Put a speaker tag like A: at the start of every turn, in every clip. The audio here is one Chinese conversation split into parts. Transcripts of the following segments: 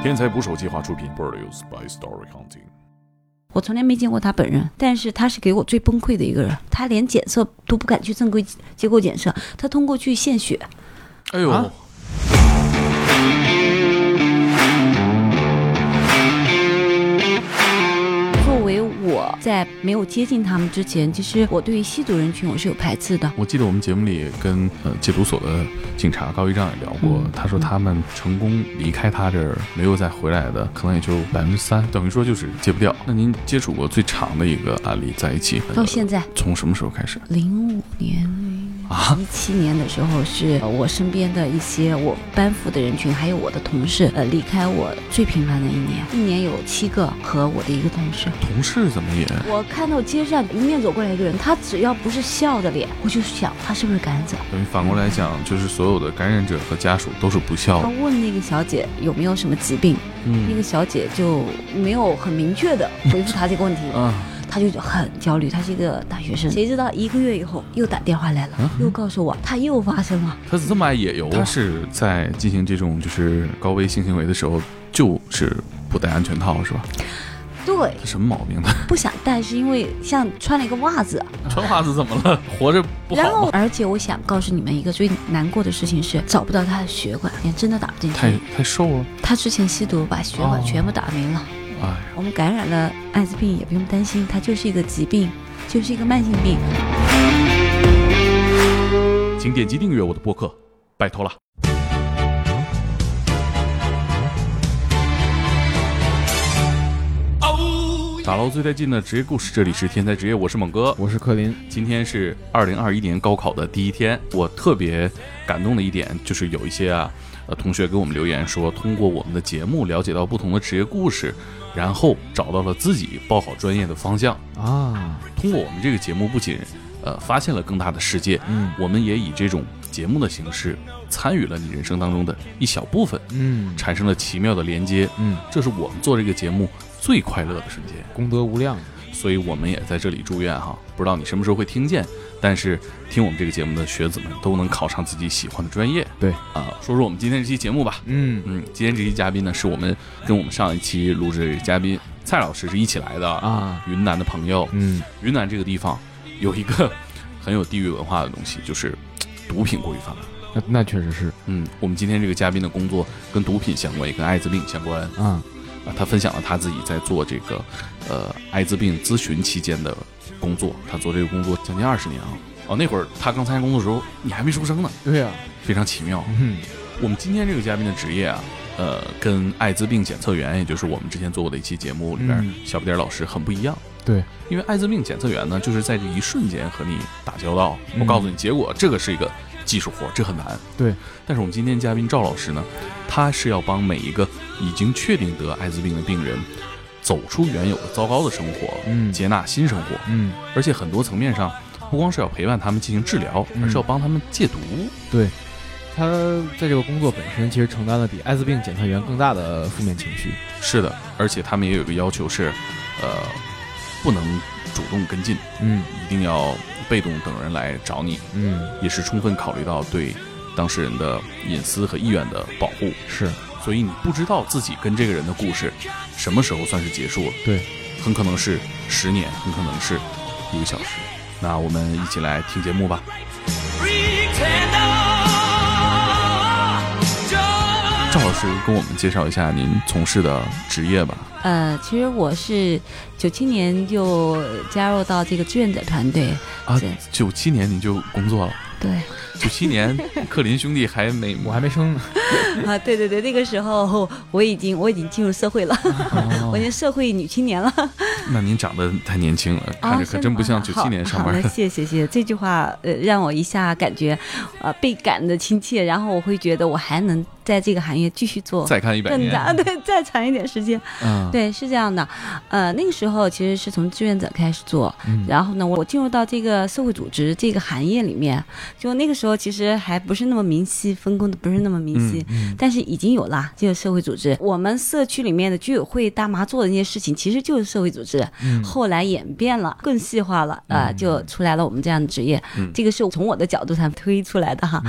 A: 天才捕手计划出品，Produced by Story Hunting。
B: 我从来没见过他本人，但是他是给我最崩溃的一个人。他连检测都不敢去正规机构检测，他通过去献血。
A: 哎呦，
C: 啊
B: 在没有接近他们之前，其实我对于吸毒人群我是有排斥的。
A: 我记得我们节目里跟呃戒毒所的警察高一丈也聊过，
B: 嗯
A: 他说他们成功离开他这儿没有再回来的，可能也就百分之三，等于说就是戒不掉。那您接触过最长的一个案例在一起，
B: 到现在，
A: 从什么时候开始？
B: 零五年、
A: 啊
B: 一七年的时候，是呃我身边的一些我班服的人群，还有我的同事，呃，离开我最频繁的一年，一年有七个和我的一个同事。
A: 同事怎么也
B: 我看到街上迎面走过来一个人，他只要不是笑的脸，我就想他是不是感染者。
A: 等于反过来讲，就是所有的感染者和家属都是不孝
B: 他
A: 的。
B: 问那个小姐有没有什么疾病，嗯那
A: 嗯
B: 个小姐就没有很明确的回复他这个问题，
A: 啊，
B: 他就很焦虑。他是一个大学生，谁知道一个月以后又打电话来了，
A: 嗯
B: 又告诉我他又发生了。
A: 他这么爱野游，他是在进行这种就是高危性行为的时候，就是不戴安全套是吧？
B: 对，
A: 他什么毛病呢？
B: 不想戴是因为像穿了一个袜子，
A: 穿袜子怎么了？活着不
B: 然后
A: 好？
B: 而且我想告诉你们一个最难过的事情是找不到他的血管，连针都打不进去。
A: 太太瘦了，
B: 他之前吸毒把血管
A: 哦
B: 全部打没了。
A: 哎，
B: 我们感染了艾滋病也不用担心，它就是一个疾病，就是一个慢性病。
A: 请点击订阅我的播客，拜托了。打捞最带劲的职业故事，这里是天才职业，我是猛哥。
C: 我是柯林，
A: 今天是二零二一年高考的第一天，我特别感动的一点就是有一些啊，呃，同学给我们留言说，通过我们的节目了解到不同的职业故事，然后找到了自己报考专业的方向。
C: 啊，
A: 通过我们这个节目，不仅呃发现了更大的世界，
C: 嗯
A: 我们也以这种节目的形式参与了你人生当中的一小部分，
C: 嗯
A: 产生了奇妙的连接。
C: 嗯，
A: 这是我们做这个节目最快乐的瞬间。
C: 功德无量，
A: 所以我们也在这里祝愿哈，不知道你什么时候会听见，但是听我们这个节目的学子们都能考上自己喜欢的专业。
C: 对
A: 啊、说说我们今天这期节目吧。
C: 嗯
A: 嗯，今天这期嘉宾呢，是我们跟我们上一期录制的嘉宾蔡老师是一起来的
C: 啊，
A: 云南的朋友。
C: 嗯
A: 云南这个地方有一个很有地域文化的东西，就是毒品过于泛滥。
C: 那那确实是
A: 嗯，我们今天这个嘉宾的工作跟毒品相关，也跟艾滋病相关。
C: 啊，
A: 啊，他分享了他自己在做这个呃艾滋病咨询期间的工作。他做这个工作将近二十年啊。哦，那会儿他刚参加工作的时候，你还没出生呢，
C: 对呀，
A: 非常奇妙。
C: 嗯
A: 我们今天这个嘉宾的职业啊，呃，跟艾滋病检测员，也就是我们之前做过的一期节目里边，
C: 嗯
A: 小不点儿老师很不一样。
C: 对，
A: 因为艾滋病检测员呢，就是在这一瞬间和你打交道。
C: 嗯
A: 我告诉你，结果这个是一个技术活，这很难。
C: 对，
A: 但是我们今天嘉宾赵老师呢，他是要帮每一个已经确定得艾滋病的病人，走出原有的糟糕的生活，
C: 嗯
A: 接纳新生活，
C: 嗯
A: 而且很多层面上，不光是要陪伴他们进行治疗，
C: 嗯
A: 而是要帮他们戒毒。
C: 对。他在这个工作本身其实承担了比艾滋病检测员更大的负面情绪。
A: 是的，而且他们也有一个要求是，呃，不能主动跟进，
C: 嗯
A: 一定要被动等人来找你，
C: 嗯，
A: 也是充分考虑到对当事人的隐私和意愿的保护。
C: 是
A: 所以你不知道自己跟这个人的故事什么时候算是结束了，
C: 对，
A: 很可能是十年，很可能是一个小时。那我们一起来听节目吧。赵老师跟我们介绍一下您从事的职业吧。
B: 呃，其实我是九七年就加入到这个志愿者团队，
A: 啊
B: 对，
A: 九七年你就工作了，
B: 对
A: 九七年克林兄弟还没
C: 我还没生呢。
B: 啊，对对对，那个时候我已经我已经进入社会了，
C: 哦
B: 我已经社会女青年了。
A: 那您长得太年轻了，看着可真不像九七年上班的。
B: 谢谢谢谢，这句话呃让我一下感觉呃倍感的亲切，然后我会觉得我还能在这个行业继续做
A: 再看一百年，
B: 对，再长一点时间。
C: 嗯，
B: 对，是这样的，呃，那个时候其实是从志愿者开始做，
C: 嗯
B: 然后呢，我进入到这个社会组织这个行业里面，就那个时候其实还不是那么明晰，分工的不是那么明晰，
C: 嗯
B: 但是已经有了就是社会组织。我们社区里面的居委会大妈做的那些事情，其实就是社会组织。
C: 嗯
B: 后来演变了，更细化了，呃，就出来了我们这样的职业。
A: 嗯
B: 这个是从我的角度上推出来的哈。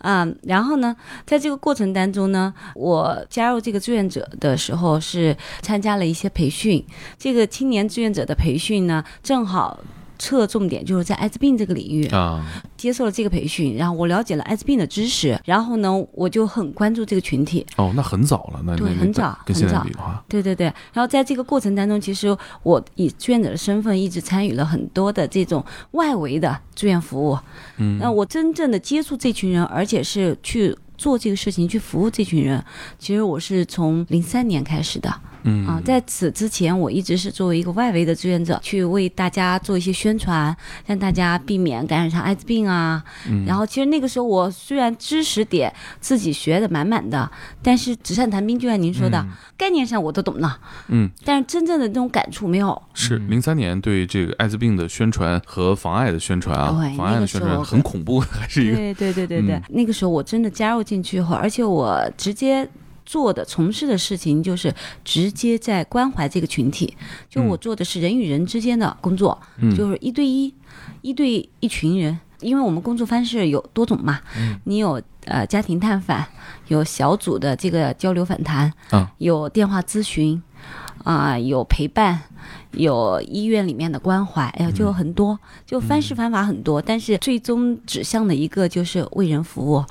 B: 嗯，然后呢，在这个过程当中呢，我加入这个志愿者的时候是参加了一些培训。这个青年志愿者的培训呢，正好侧重点就是在艾滋病这个领域。
A: 啊，
B: 接受了这个培训，然后我了解了艾滋病的知识，然后呢，我就很关注这个群体。
A: 哦，那很早了，那
B: 对
A: 那
B: 很早
A: 跟现在
B: 很早
A: 比的话，
B: 对对对，然后在这个过程当中，其实我以志愿者的身份一直参与了很多的这种外围的志愿服务。
A: 嗯，
B: 那我真正的接触这群人，而且是去做这个事情，去服务这群人，其实我是从零三年开始的。
A: 嗯。
B: 啊，在此之前，我一直是作为一个外围的志愿者，去为大家做一些宣传，让大家避免感染上艾滋病啊。
A: 嗯。
B: 然后，其实那个时候我虽然知识点自己学的满满的，但是纸上谈兵，就像您说的，概念上我都懂了，
A: 嗯，
B: 但是真正的那种感触没有。
A: 是零三年对这个艾滋病的宣传和妨碍的宣传啊
B: 对，
A: 妨碍的宣传很恐怖，还是一个
B: 对对对对对，
A: 嗯。
B: 那个时候我真的加入进去后，而且我直接。做的从事的事情就是直接在关怀这个群体，就我做的是人与人之间的工作，
A: 嗯。
B: 就是一对一，一对一群人，因为我们工作方式有多种嘛，你有呃家庭探访，有小组的这个交流访谈，
A: 啊。
B: 有电话咨询，啊、有陪伴，有医院里面的关怀，哎呀，就有很多，就方式方法很多，但是最终指向的一个就是为人服务，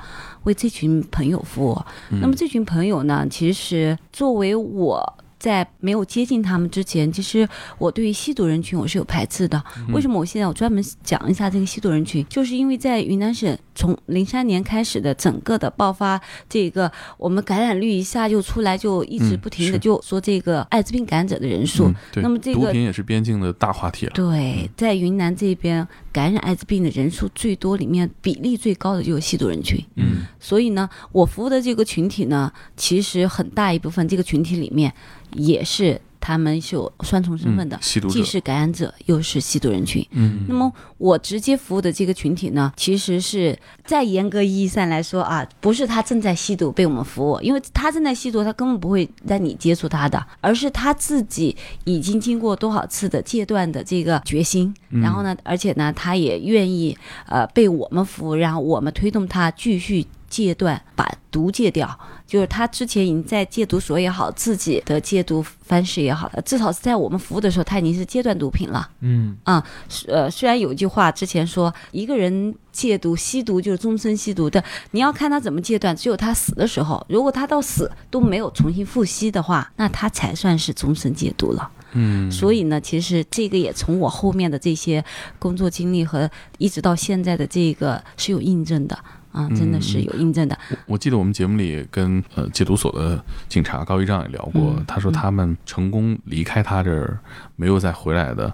B: 为这群朋友服务。那么这群朋友呢，其实作为我。在没有接近他们之前，其实我对于吸毒人群我是有排斥的。为什么我现在我专门讲一下这个吸毒人群？就是因为在云南省从零三年开始的整个的爆发，这个我们感染率一下就出来，就一直
A: 嗯
B: 不停的就说这个艾滋病感染者的人数。那么这个
A: 毒品也是边境的大话题了。
B: 对，在云南这边感染艾滋病的人数最多，里面比例最高的就是吸毒人群。
A: 嗯
B: 所以呢，我服务的这个群体呢，其实很大一部分这个群体里面也是他们是有双重身份的既是感染者又是吸毒人群。
A: 嗯
B: 那么我直接服务的这个群体呢，其实是在严格意义上来说啊，不是他正在吸毒被我们服务，因为他正在吸毒，他根本不会让你接触他的，而是他自己已经经过多少次的戒断的这个决心，然后呢，而且呢，他也愿意呃被我们服务，然后我们推动他继续戒断，把毒戒掉。就是他之前已经在戒毒所也好，自己的戒毒方式也好，至少是在我们服务的时候，他已经是戒断毒品了。
C: 嗯啊
B: 呃，虽然有一句话之前说，一个人戒毒、吸毒就是终身吸毒的，你要看他怎么戒断，只有他死的时候，如果他到死都没有重新复吸的话，那他才算是终身戒毒了。
A: 嗯，
B: 所以呢，其实这个也从我后面的这些工作经历和一直到现在的这个是有印证的啊，真的是有印证的。
A: 我我记得我们节目里跟呃戒毒所的警察高一丈也聊过，
B: 嗯
A: 他说他们成功离开他这儿没有再回来的，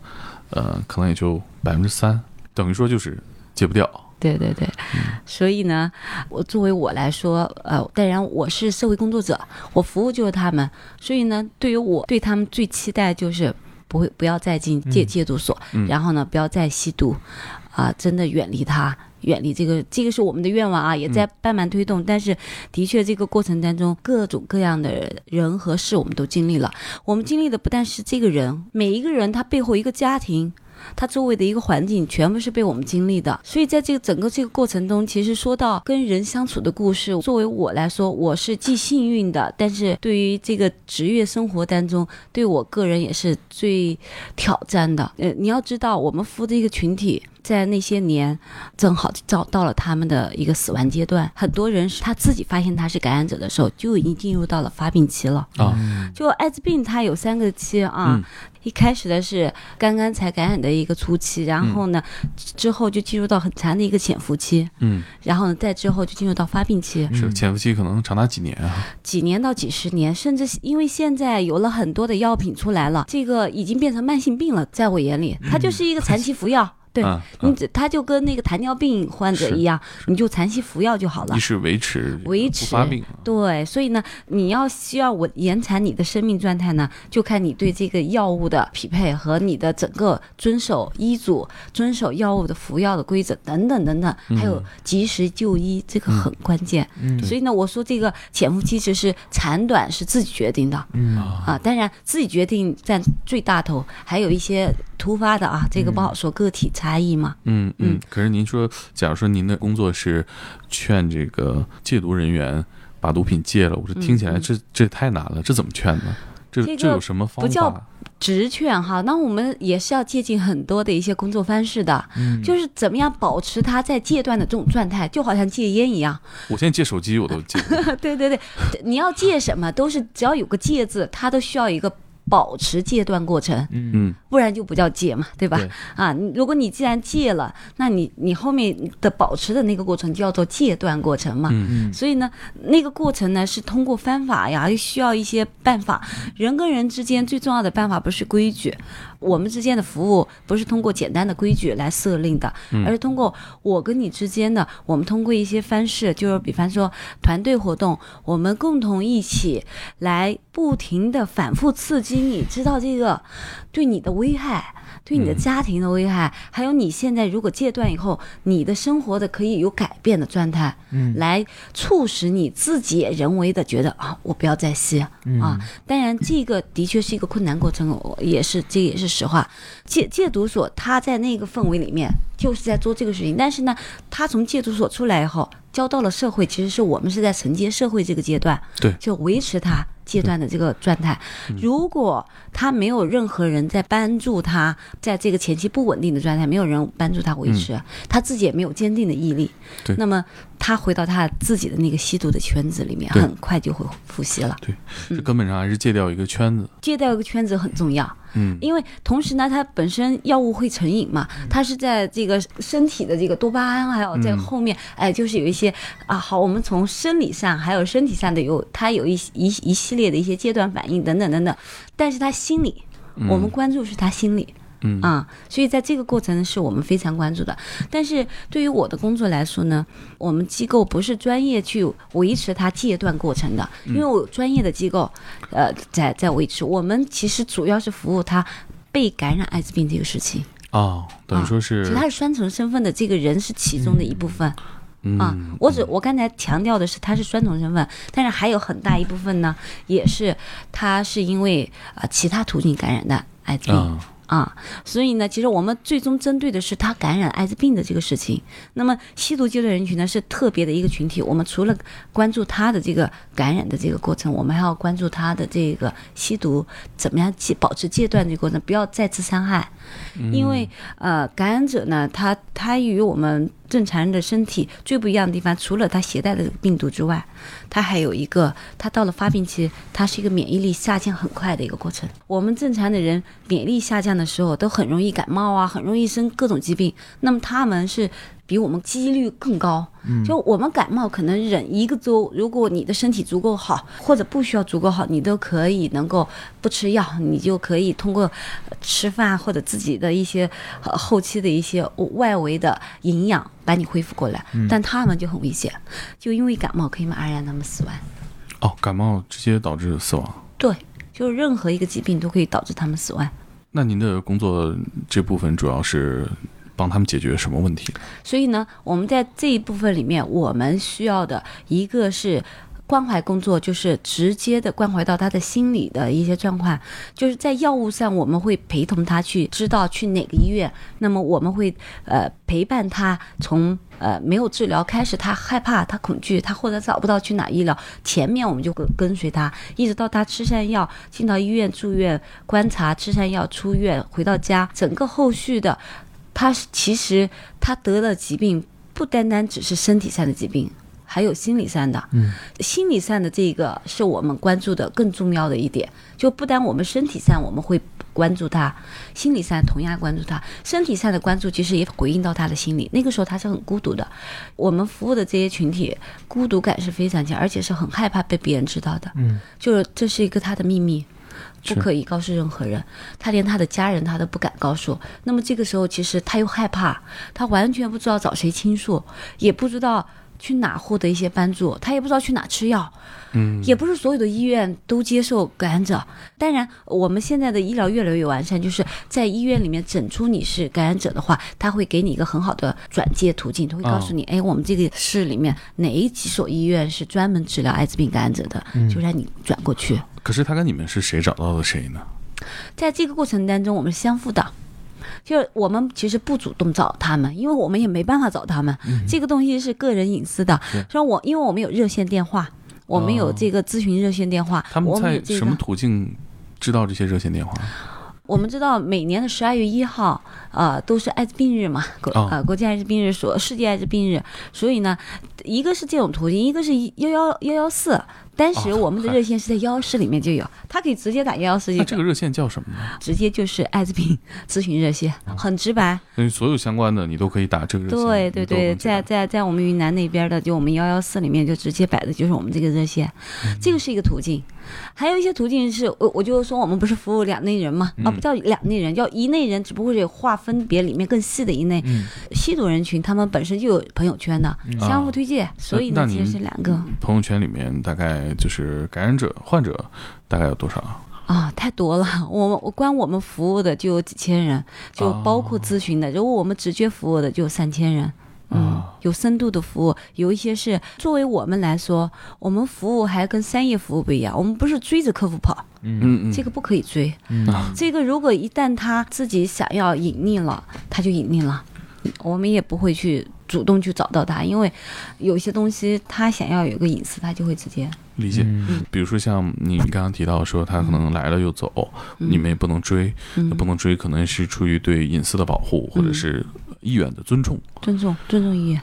A: 呃，可能也就百分之三，等于说就是戒不掉。
B: 对对对，所以呢，我作为我来说，呃，当然我是社会工作者，我服务就是他们，所以呢，对于我对他们最期待就是不会不要再进戒
C: 嗯
B: 戒毒所，
A: 嗯
B: 然后呢，不要再吸毒，啊、真的远离它。远离这个，这个是我们的愿望啊，也在慢慢推动。但是，的确，这个过程当中，各种各样的人和事，我们都经历了。我们经历的不但是这个人，每一个人他背后一个家庭，他周围的一个环境，全部是被我们经历的。所以在这个整个这个过程中，其实说到跟人相处的故事，作为我来说，我是既幸运的，但是对于这个职业生活当中，对我个人也是最挑战的。呃，你要知道，我们服务的一个群体。在那些年，正好找到了他们的一个死亡阶段。很多人是他自己发现他是感染者的时候，就已经进入到了发病期了。
A: 啊
B: 就艾滋病它有三个期啊，
A: 嗯
B: 一开始的是刚刚才感染的一个初期，然后呢，之后就进入到很长的一个潜伏期，
A: 嗯，
B: 然后呢，再之后就进入到发病期，
A: 是潜伏期可能长达几年啊？
B: 几年到几十年，甚至因为现在有了很多的药品出来了，这个已经变成慢性病了，在我眼里，它就是一个长期服药。对
A: 啊
B: 你只，它就跟那个糖尿病患者一样，你就长期服药就好了。
A: 一。是维持
B: 维持
A: 不发病。
B: 对，所以呢，你要需要我延长你的生命状态呢，就看你对这个药物的匹配和你的整个遵守医嘱、遵守药物的服药的规则等等等等，还有及时就医，这个很关键。
C: 嗯。
B: 所以呢，我说这个潜伏期只是长短是自己决定的
C: 嗯。
B: 啊，当然自己决定占最大头，还有一些突发的啊，这个不好说，个体差异嘛。
A: 嗯嗯
B: 嗯。
A: 可是您说，假如说您的工作是劝这个戒毒人员把毒品戒了。我说听起来
B: 嗯
A: 这这太难了，这怎么劝呢？这
B: 这个
A: 这有什么方法
B: 不叫
A: 法？
B: 直劝哈，那我们也是要借鉴很多的一些工作方式的，
C: 嗯
B: 就是怎么样保持他在戒断的这种状态，就好像戒烟一样。
A: 我现在戒手机我都戒，
B: 对对对，你要戒什么都是只要有个戒字，它都需要一个保持戒断过程，
C: 嗯
A: 嗯
B: 不然就不叫戒嘛，对吧？
C: 对
B: 啊，如果你既然戒了，那你你后面的保持的那个过程就叫做戒断过程嘛。
A: 嗯
C: 嗯
B: 所以呢，那个过程呢是通过方法呀，又需要一些办法。人跟人之间最重要的办法不是规矩，我们之间的服务不是通过简单的规矩来设定的，
A: 嗯
B: 而是通过我跟你之间的，我们通过一些方式，就是比方说团队活动，我们共同一起来不停的反复刺激你，知道这个对你的危害。对你的
A: 嗯
B: 家庭的危害，还有你现在如果戒断以后，你的生活的可以有改变的状态，
C: 嗯
B: 来促使你自己也人为的觉得啊，我不要再吸
C: 嗯
B: 啊。当然，这个的确是一个困难过程，我也是这也是实话。戒戒毒所他在那个氛围里面就是在做这个事情，但是呢，他从戒毒所出来以后，交到了社会，其实是我们是在承接社会这个阶段，
A: 对
B: 就维持他戒断的这个状态。如果他没有任何人在帮助他，在这个前期不稳定的状态，没有人帮助他维持，他自己也没有坚定的毅力，
A: 对
B: 那么他回到他自己的那个吸毒的圈子里面，很快就会复吸了。
A: 对这根本上还是戒掉一个圈子。
B: 戒掉一个圈子很重要，
A: 嗯。
B: 因为同时呢，它本身药物会成瘾嘛，它是在这个身体的这个多巴胺，还有在
A: 嗯。
B: 后面，哎，就是有一些啊，好，我们从生理上还有身体上的有，它有一一一系列的一些阶段反应等等等等，但是他心理，我们关注是他心理。
A: 嗯
B: 啊，所以在这个过程是我们非常关注的。但是对于我的工作来说呢，我们机构不是专业去维持它戒断过程的，因为我有专业的机构，呃，在在维持。我们其实主要是服务他被感染艾滋病这个事情，
A: 哦，等于说
B: 其
A: 是
B: 实他是双重身份的这个人是其中的一部分。啊
A: 嗯，
B: 我只我刚才强调的是他是双重身份，但是还有很大一部分呢，也是他是因为啊、其他途径感染的艾滋病。
A: 啊
B: 啊，所以呢，其实我们最终针对的是他感染艾滋病的这个事情。那么吸毒阶段人群呢是特别的一个群体，我们除了关注他的这个感染的这个过程，我们还要关注他的这个吸毒怎么样戒保持戒断这个过程，不要再次伤害。因为呃，感染者呢，他他与我们正常人的身体最不一样的地方，除了他携带的病毒之外，他还有一个，他到了发病期，他是一个免疫力下降很快的一个过程。我们正常的人免疫力下降的时候，都很容易感冒啊，很容易生各种疾病。那么他们是比我们几率更高。就我们感冒可能忍一个周，如果你的身体足够好，或者不需要足够好，你都可以能够不吃药，你就可以通过呃吃饭或者自己的一些呃后期的一些外围的营养把你恢复过来。但他们就很危险，就因为感冒可以马上让他们死亡。
A: 哦，感冒直接导致死亡。
B: 对，就是任何一个疾病都可以导致他们死亡。
A: 那您的工作这部分主要是帮他们解决什么问题？
B: 所以呢，我们在这一部分里面，我们需要的一个是。关怀工作就是直接的关怀到他的心理的一些状况，就是在药物上，我们会陪同他去知道去哪个医院，那么我们会呃陪伴他从呃没有治疗开始，他害怕，他恐惧，他或者找不到去哪医疗，前面我们就跟跟随他，一直到他吃上药，进到医院住院观察，吃上药出院回到家，整个后续的，他是其实他得了疾病，不单单只是身体上的疾病。还有心理上的，
C: 嗯，
B: 心理上的这个是我们关注的更重要的一点。就不单我们身体上我们会关注他，心理上同样关注他。身体上的关注其实也回应到他的心理，那个时候他是很孤独的。我们服务的这些群体，孤独感是非常强，而且是很害怕被别人知道的。
C: 嗯，
B: 就是这是一个他的秘密。不可以告诉任何人，他连他的家人他都不敢告诉。那么这个时候，其实他又害怕，他完全不知道找谁倾诉，也不知道去哪获得一些帮助，他也不知道去哪吃药。
A: 嗯，
B: 也不是所有的医院都接受感染者。当然，我们现在的医疗越来越完善，就是在医院里面诊出你是感染者的话，他会给你一个很好的转介途径，他会告诉你，哎，我们这个市里面哪几所医院是专门治疗艾滋病感染者的，就让你转过去。
A: 可是他跟你们是谁找到的谁呢？
B: 在这个过程当中，我们是相互的。就是我们其实不主动找他们，因为我们也没办法找他们。这个东西是个人隐私的。说我因为我们有热线电话，我们有
A: 哦
B: 这个咨询热线电话，
A: 他们在什么，途径知道这些热线电话？
B: 我们知道每年的十二月一号，呃，都是艾滋病日嘛，国
A: 哦
B: 呃国际艾滋病日，所世界艾滋病日，所以呢，一个是这种途径，一个是幺幺幺幺四。当时
A: 哦
B: 我们的热线是在幺幺四里面就有，他可以直接打幺幺四，
A: 那这个热线叫什么呢？
B: 直接就是艾滋病 咨询热线，
A: 哦
B: 很直白。
A: 所以所有相关的你都可以打这个热线。
B: 对对对，在在在我们云南那边的，就我们幺幺四里面就直接摆的就是我们这个热线，
A: 嗯
B: 这个是一个途径。还有一些途径是我我就说我们不是服务两类人嘛，啊
A: 嗯
B: 不叫两类人，叫一类人，只不过是划分别里面更细的一类。
C: 嗯
B: 吸毒人群他们本身就有朋友圈的，相互推荐，所以呢其实是两个
A: 朋友圈里面大概就是感染者、患者大概有多少？
B: 啊，太多了。我们我光我们服务的就有几千人，就包括咨询的，如果我们直接服务的就有三千人。嗯。
A: 啊，
B: 有深度的服务，有一些是作为我们来说，我们服务还跟商业服务不一样，我们不是追着客户跑，
C: 嗯。
A: 嗯嗯，
B: 这个不可以追。
C: 嗯。
A: 啊
B: 这个如果一旦他自己想要隐匿了，他就隐匿了，我们也不会去主动去找到他，因为有些东西他想要有个隐私，他就会直接
A: 理解。
C: 嗯。
A: 比如说像你刚刚提到说他可能来了又走，你们也不能追，
B: 嗯。
A: 那不能追可能是出于对隐私的保护或者是意愿的尊重。
B: 尊重尊重意愿。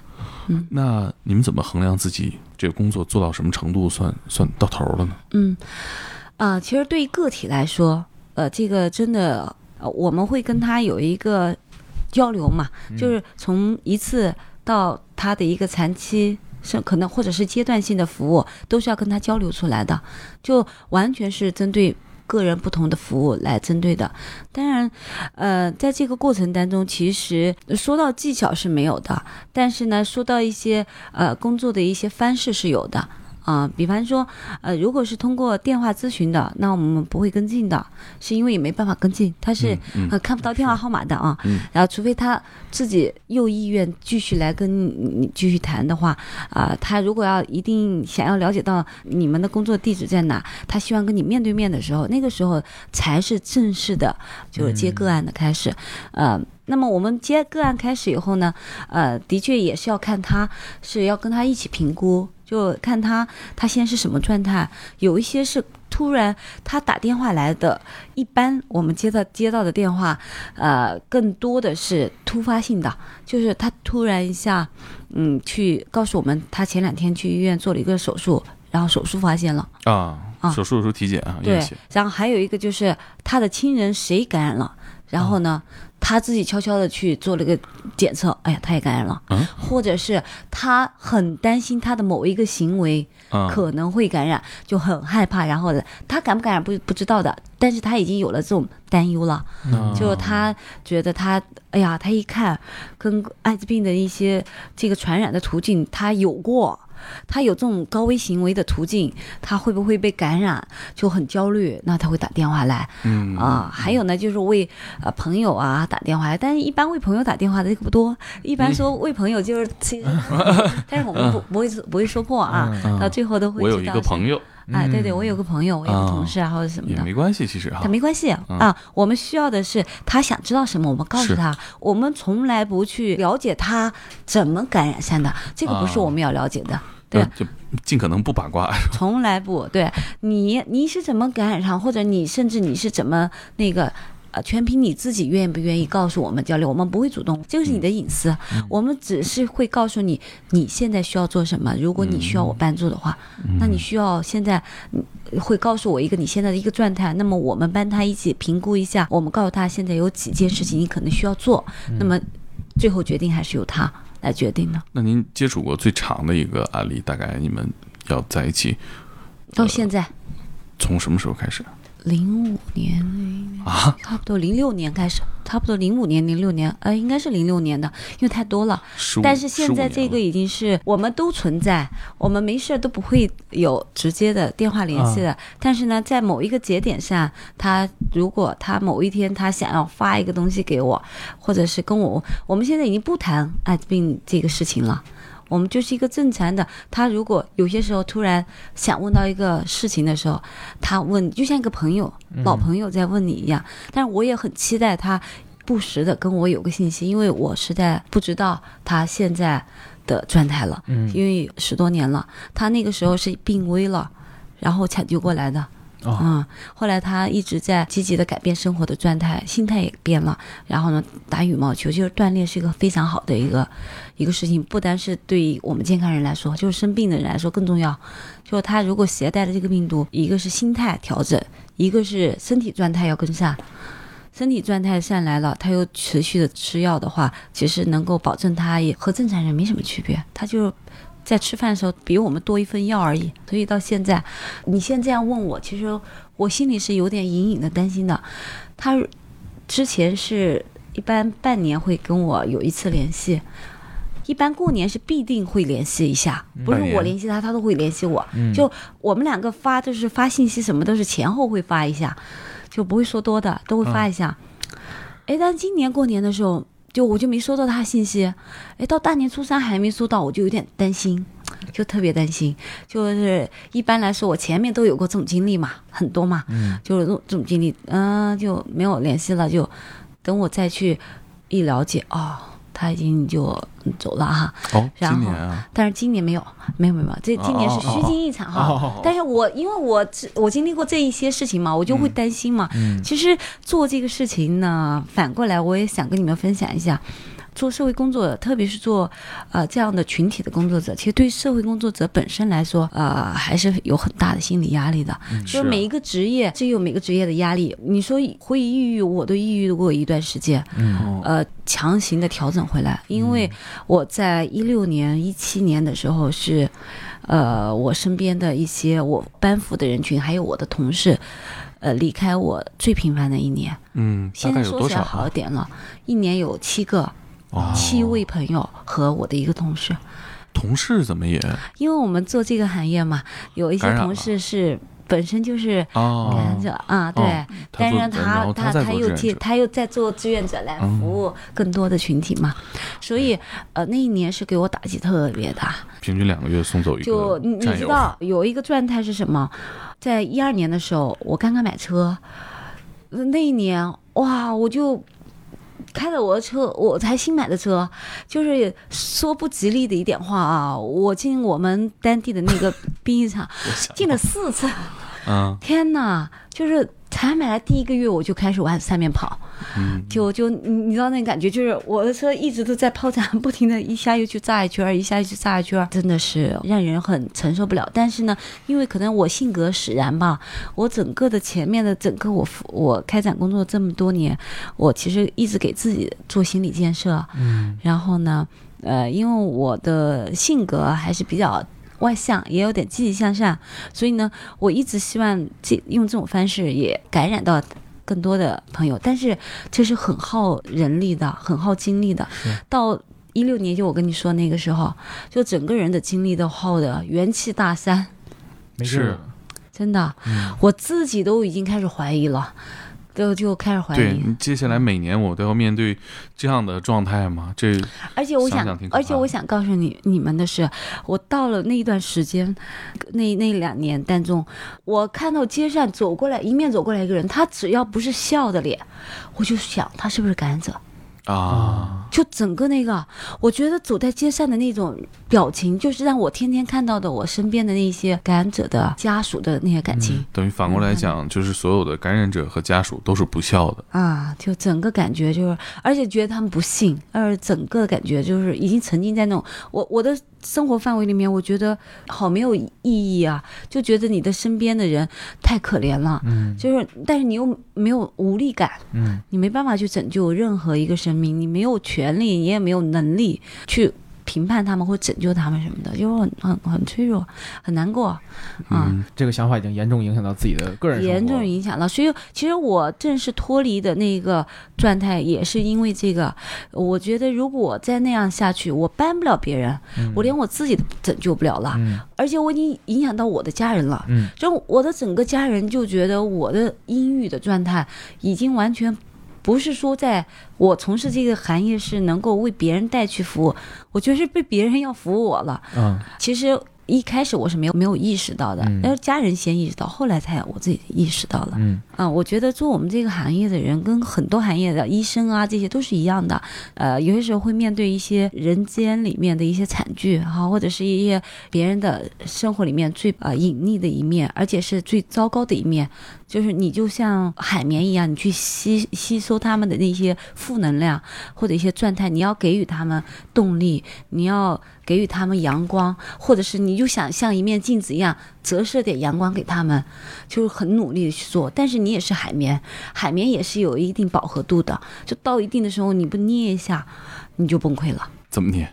A: 嗯那你们怎么衡量自己这个工作做到什么程度算算到头了呢？
B: 嗯，啊、其实对于个体来说，呃，这个真的，呃，我们会跟他有一个交流嘛，就是从一次到他的一个长期。是可能或者是阶段性的服务，都是要跟他交流出来的，就完全是针对个人不同的服务来针对的。当然，呃，在这个过程当中，其实说到技巧是没有的，但是呢，说到一些呃工作的一些方式是有的。啊、比方说，呃，如果是通过电话咨询的，那我们不会跟进的，是因为也没办法跟进，他是、
A: 嗯
B: 呃看不到电话号码的啊。
A: 嗯
B: 然后，除非他自己有意愿继续来跟你继续谈的话，啊、他如果要一定想要了解到你们的工作地址在哪，他希望跟你面对面的时候，那个时候才是正式的，就是接个案的开始。呃，那么我们接个案开始以后呢，呃，的确也是要看他是要跟他一起评估，就看他他现在是什么状态。有一些是突然他打电话来的，一般我们接到接到的电话，呃，更多的是突发性的，就是他突然一下，嗯，去告诉我们他前两天去医院做了一个手术，然后手术发现了。
A: 啊，
B: 啊
A: 手术的时候体检啊，
B: 对，然后还有一个就是他的亲人谁感染了，然后呢，他自己悄悄的去做了个检测，哎呀，他也感染了，
A: 嗯？
B: 或者是他很担心他的某一个行为
A: 啊，
B: 可能会感染，就很害怕，然后他感不感染不不知道的，但是他已经有了这种担忧了，
A: 啊
B: 就他觉得他，哎呀，他一看跟艾滋病的一些这个传染的途径，他有过。他有这种高危行为的途径，他会不会被感染，就很焦虑，那他会打电话来
A: 嗯
B: 啊。还有呢，就是为呃朋友啊打电话来，但是一般为朋友打电话的这个不多，一般说为朋友就是其实，但是我们不不会不会说破啊，
A: 嗯
B: 到最后都会
A: 我有一
B: 知道是
A: 个朋友
B: 哎，对对，
C: 嗯
B: 我有个朋友，我有个同事啊，或者什么的，
A: 也没关系，其实啊
B: 他，没关系
A: 嗯
B: 啊，我们需要的是他想知道什么，我们告诉他。我们从来不去了解他怎么感染上的，这个不是
A: 啊
B: 我们要了解的。对
A: 呃就尽可能不八卦。
B: 从来不对你，你是怎么感染上，或者你甚至你是怎么那个。呃，全凭你自己愿不愿意告诉我们交流，我们不会主动，这个是你的隐私，我们只是会告诉你你现在需要做什么。如果你需要我帮助的话，那你需要现在嗯会告诉我一个你现在的一个状态，那么我们帮他一起评估一下，我们告诉他现在有几件事情你可能需要做，那么最后决定还是由他来决定的。
A: 那您接触过最长的一个案例，大概你们要在一起
B: 到现在。
A: 从什么时候开始
B: 零五年
A: 啊？
B: 差不多零六年开始，差不多零五年、零六年，呃，应该是零六年的，因为太多了。但是现在这个已经是我们都存在，我们没事都不会有直接的电话联系的。但是呢，在某一个节点上，他如果他某一天他想要发一个东西给我，或者是跟我，我们现在已经不谈艾滋病这个事情了。我们就是一个正常的，他如果有些时候突然想问到一个事情的时候，他问就像一个朋友、老朋友在问你一样，但是我也很期待他不时的跟我有个信息，因为我实在不知道他现在的状态了，
C: 嗯
B: 因为十多年了，他那个时候是病危了，然后抢救过来的。嗯，后来他一直在积极的改变生活的状态，心态也变了。然后呢，打羽毛球就是锻炼是一个非常好的一个一个事情，不单是对于我们健康人来说，就是生病的人来说更重要。就是他如果携带了这个病毒，一个是心态调整，一个是身体状态要跟上。身体状态上来了，他又持续的吃药的话，其实能够保证他也和正常人没什么区别，他就在吃饭的时候比我们多一份药而已。所以到现在，你现在这样问我，其实我心里是有点隐隐的担心的。他之前是一般半年会跟我有一次联系，一般过年是必定会联系一下，不是我联系他，他都会联系我。
C: 嗯
B: 就我们两个发就是发信息什么都是前后会发一下，就不会说多的，都会发一下。哎、但今年过年的时候，就我就没收到他信息，哎，到大年初三还没收到，我就有点担心，就特别担心。就是一般来说，我前面都有过这种经历嘛，很多嘛，
C: 嗯。
B: 就是这种这种经历，嗯、就没有联系了，就等我再去一了解，哦，他已经就走了哈。
A: 哦，
B: 然后
A: 啊，
B: 但是今年没有，没有没有，这今年是虚惊一场哈。
C: 哦
B: 但是我因为我知我经历过这一些事情嘛，我就会担心嘛。
C: 嗯
B: 其实做这个事情呢，反过来我也想跟你们分享一下。做社会工作者，特别是做呃这样的群体的工作者，其实对社会工作者本身来说，呃还是有很大的心理压力的。就是每一个职业，这有每个职业的压力。你说会抑郁，我都抑郁过一段时间。
C: 嗯
B: 呃，强行的调整回来，因为我在一六年、一七年的时候是，呃，我身边的一些我班服的人群，还有我的同事，呃，离开我最频繁的一年。
A: 嗯，
B: 现在说起来好一
A: 啊？
B: 点了，一年有七个，
A: 哦。
B: 七位朋友和我的一个同事。
A: 同事怎么也
B: 因为我们做这个行业嘛，有一些同事是本身就是
A: 哦。
B: 感染者啊，对，但是他
A: 他
B: 他又接他又在做志愿者来
A: 嗯。
B: 服务更多的群体嘛，所以呃那一年是给我打击特别大。
A: 平均两个月送走一个
B: 就你你，知道有一个状态是什么？在一二年的时候，我刚刚买车，呃那一年哇，我就。开了我的车，我才新买的车，就是说不吉利的一点话啊，我进我们当地的那个 殡仪场进了四次，
A: 嗯。
B: 天哪！就是才买来第一个月，我就开始往上面跑，
A: 嗯，
B: 就就你你知道那感觉，就是我的车一直都在炮场，不停的一下又去炸一圈儿，一下又去炸一圈儿，真的是让人很承受不了。但是呢，因为可能我性格使然吧，我整个的前面的整个我我开展工作这么多年，我其实一直给自己做心理建设，
C: 嗯
B: 然后呢，呃，因为我的性格还是比较外向，也有点积极向上，所以呢，我一直希望这用这种方式也感染到更多的朋友，但是这是很耗人力的，很耗精力的。到一六年，就我跟你说那个时候，就整个人的精力都耗的元气大伤，
C: 没事，
B: 真的，
C: 嗯。
B: 我自己都已经开始怀疑了，都就开始怀疑。
A: 对接下来每年我都要面对这样的状态吗？这
B: 而且我想，而且我想告诉你你们的是，我到了那一段时间，那那两年当中，我看到街上走过来，迎面走过来一个人，他只要不是笑的脸，我就想他是不是感染者。
A: 啊，
B: 就整个那个，我觉得走在街上的那种表情，就是让我天天看到的我身边的那些感染者的家属的那些感情。
A: 等于反过来讲，就是所有的感染者和家属都是不孝的。
B: 啊，就整个感觉就是，而且觉得他们不幸，而整个感觉就是已经沉浸在那种我我的生活范围里面，我觉得好没有意义啊，就觉得你的身边的人太可怜了，
C: 嗯
B: 就是但是你又没有无力感，
C: 嗯
B: 你没办法去拯救任何一个生命，你没有权利，你也没有能力去评判他们或拯救他们什么的，就很很很脆弱，很难过啊。
A: 嗯，
C: 这个想法已经严重影响到自己的个人
B: 严重影响了。所以其实我正式脱离的那个状态，也是因为这个。我觉得如果我再那样下去，我帮不了别人，
C: 嗯
B: 我连我自己都拯救不了了，
C: 嗯
B: 而且我已经影响到我的家人了。
C: 嗯
B: 就我的整个家人就觉得我的阴郁的状态已经完全不是说在我从事这个行业是能够为别人带去服务，我觉得是被别人要服务我了。
C: 嗯
B: 其实一开始我是没有没有意识到的，
C: 嗯
B: 然后家人先意识到，后来才我自己意识到了。
C: 嗯，
B: 啊、我觉得做我们这个行业的人跟很多行业的医生啊，这些都是一样的。呃，有些时候会面对一些人间里面的一些惨剧哈、或者是一些别人的生活里面最呃隐匿的一面，而且是最糟糕的一面。就是你就像海绵一样，你去吸吸收他们的那些负能量或者一些状态，你要给予他们动力，你要给予他们阳光，或者是你就想像一面镜子一样折射点阳光给他们，就是很努力的去做。但是你也是海绵，海绵也是有一定饱和度的，就到一定的时候你不捏一下，你就崩溃了。
A: 怎么捏？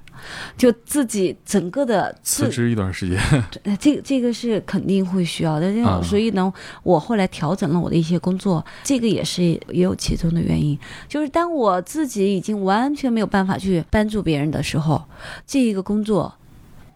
B: 就自己整个的自
A: 辞职一段时间，
B: 呃，这个这个是肯定会需要的，所以呢，我后来调整了我的一些工作，这个也是也有其中的原因。就是当我自己已经完全没有办法去帮助别人的时候，这一个工作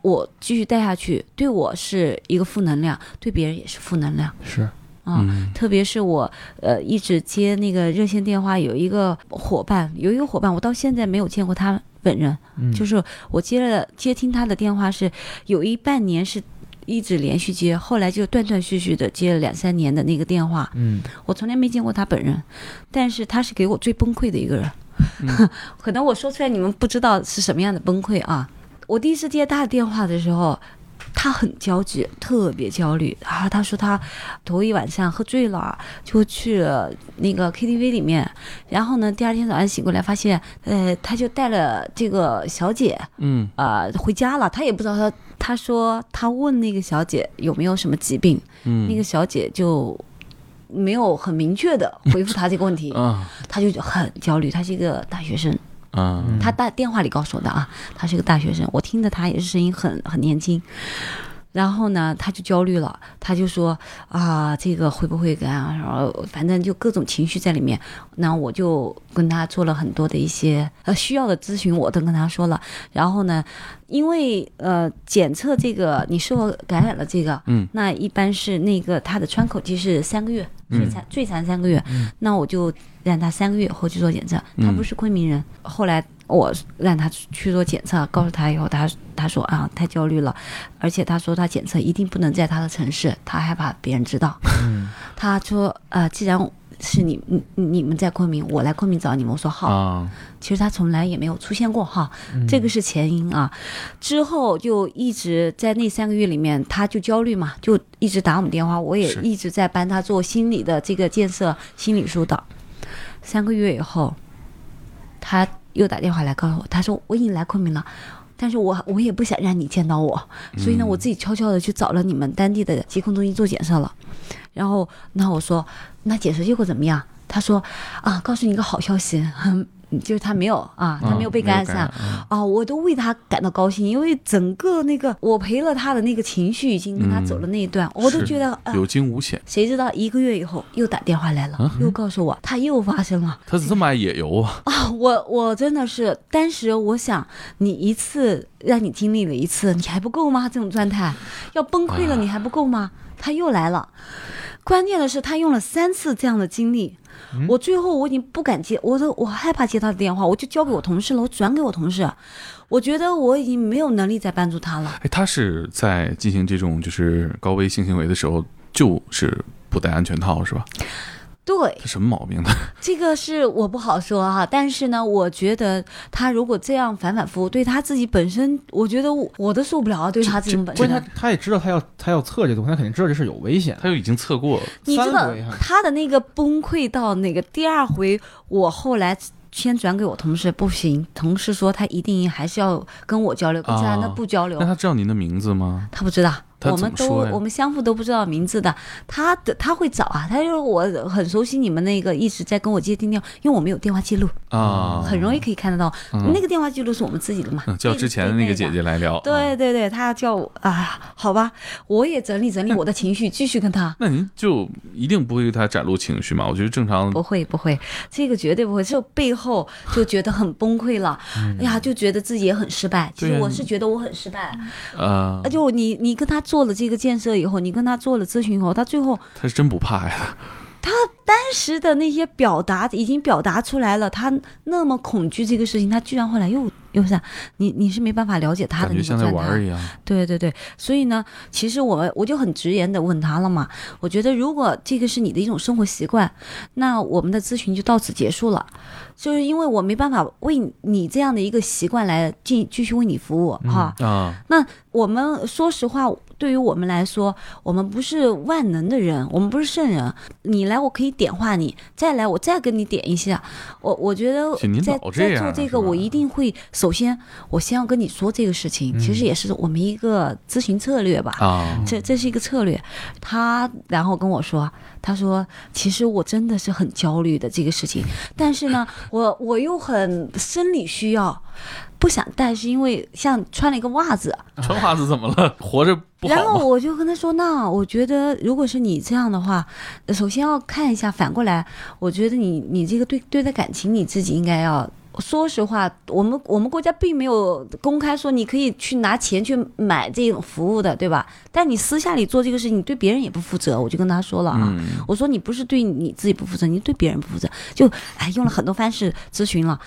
B: 我继续带下去，对我是一个负能量，对别人也是负能量
C: 是，
B: 啊。
A: 嗯
B: 特别是我，呃，一直接那个热线电话，有一个伙伴，有一个伙伴，我到现在没有见过他本人，
C: 嗯，
B: 就是我接了接听他的电话是有一半年是一直连续接，后来就断断续续的接了两三年的那个电话，
C: 嗯
B: 我从来没见过他本人，但是他是给我最崩溃的一个人。
A: 嗯
B: 可能我说出来你们不知道是什么样的崩溃啊！我第一次接他的电话的时候，他很焦急，特别焦虑。啊。他说他头一晚上喝醉了，就去了那个 KTV 里面，然后呢，第二天早上醒过来发现，呃，他就带了这个小姐，
A: 嗯。
B: 呃，回家了。他也不知道他，他说他问那个小姐有没有什么疾病，
A: 嗯，
B: 那个小姐就没有很明确的回复他这个问题，
A: 啊。
B: 他就很焦虑。他是一个大学生，
A: 啊
C: 嗯
B: 他大电话里告诉我的啊，他是个大学生，我听着他也是声音很很年轻。然后呢，他就焦虑了，他就说啊，这个会不会干啊？然后反正就各种情绪在里面。那我就跟他做了很多的一些呃需要的咨询，我都跟他说了。然后呢，因为呃检测这个你是否感染了这个，
A: 嗯，
B: 那一般是那个他的窗口期是三个月，最长、最长三个月。
C: 嗯
B: 那我就让他三个月以后去做检测。他
A: 嗯
B: 不是昆明人，后来我让他去做检测，告诉他以后，他他说啊太焦虑了，而且他说他检测一定不能在他的城市，他害怕别人知道。
C: 嗯
B: 他说呃，既然是你你你们在昆明，我来昆明找你们。我说好，
A: 啊
B: 其实他从来也没有出现过哈，
C: 嗯
B: 这个是前因啊。之后就一直在那三个月里面，他就焦虑嘛，就一直打我们电话，我也一直在帮他做心理的这个建设、心理疏导。三个月以后，他又打电话来告诉我，他说我已经来昆明了。但是我我也不想让你见到我，所以呢，
A: 嗯
B: 我自己悄悄的去找了你们当地的疾控中心做检测了。然后，那我说，那检测结果怎么样？他说，啊，告诉你一个好消息，就是他没有啊，他没有被感染上。
A: 啊
B: 啊，我都为他感到高兴，因为整个那个我陪了他的那个情绪已经跟他走了那一段，我都觉得啊。
A: 有惊无险。
B: 谁知道一个月以后又打电话来了，
A: 嗯
B: 又告诉我他又发生了
A: 他怎么这么爱野游啊？
B: 啊！我我真的是，当时我想，你一次让你经历了一次，你还不够吗？这种状态要崩溃了，
A: 啊
B: 你还不够吗？他又来了，关键的是他用了三次这样的经历，我最后我已经不敢接，我都我害怕接他的电话，我就交给我同事了，我转给我同事，我觉得我已经没有能力再帮助他了。
A: 哎，他是在进行这种就是高危性行为的时候，就是不戴安全套是吧？
B: 对，
A: 他什么毛病呢？
B: 这个是我不好说哈，但是呢，我觉得他如果这样反反复复，对他自己本身，我觉得我我都受不了啊，对他自己本身。
C: 他他也知道他要他要测这东西，他肯定知道这事有危险。
A: 他又已经测过了，
B: 你知道他的那个崩溃到那个第二回，我后来先转给我同事，不行，同事说他一定还是要跟我交流，不然他不交流
A: 那，他知道您的名字吗？
B: 他不知道。
A: 他
B: 我们都我们相互都不知道名字的，他的他会找啊，他说我很熟悉你们那个一直在跟我接电话，因为我们有电话记录，
A: 啊，
B: 很容易可以看得到，
A: 嗯
B: 那个电话记录是我们自己的嘛
A: 嗯，叫之前的那个姐姐来聊。啊
B: 对对对，他叫我啊，好吧，我也整理整理我的情绪，继续跟他。
A: 那您就一定不会给他展露情绪嘛？我觉得正常
B: 不会不会，这个绝对不会，就背后就觉得很崩溃了，哎呀，就觉得自己也很失败。其实我是觉得我很失败，
A: 呃
B: 啊，，就你你跟他做了这个建设以后，你跟他做了咨询以后，他最后
A: 他是真不怕呀。
B: 他当时的那些表达已经表达出来了，他那么恐惧这个事情，他居然后来又又是你你是没办法了解他的那
A: 感觉像在。玩一样。
B: 对对对，所以呢，其实我我就很直言的问他了嘛，我觉得如果这个是你的一种生活习惯，那我们的咨询就到此结束了，就是因为我没办法为你这样的一个习惯来继继续为你服务哈。
A: 啊，
B: 那我们说实话，对于我们来说，我们不是万能的人，我们不是圣人。你来，我可以点化你；再来，我再跟你点一下。我我觉得在在做这个，我一定会首先，我先要跟你说这个事情，其实也是我们一个咨询策略吧。
A: 啊，
B: 这这是一个策略，他然后跟我说，他说其实我真的是很焦虑的这个事情，但是呢，我我又很生理需要，不想戴，是因为像穿了一个袜子，
A: 穿袜子怎么了？活着不
B: 然后？我就跟他说，那我觉得如果是你这样的话，呃首先要看一下，反过来，我觉得你你这个对对待感情，你自己应该要。说实话，我们我们国家并没有公开说你可以去拿钱去买这种服务的，对吧？但你私下里做这个事情，你对别人也不负责。我就跟他说了啊，
A: 嗯，
B: 我说你不是对你自己不负责，你对别人不负责。就哎，用了很多方式咨询了，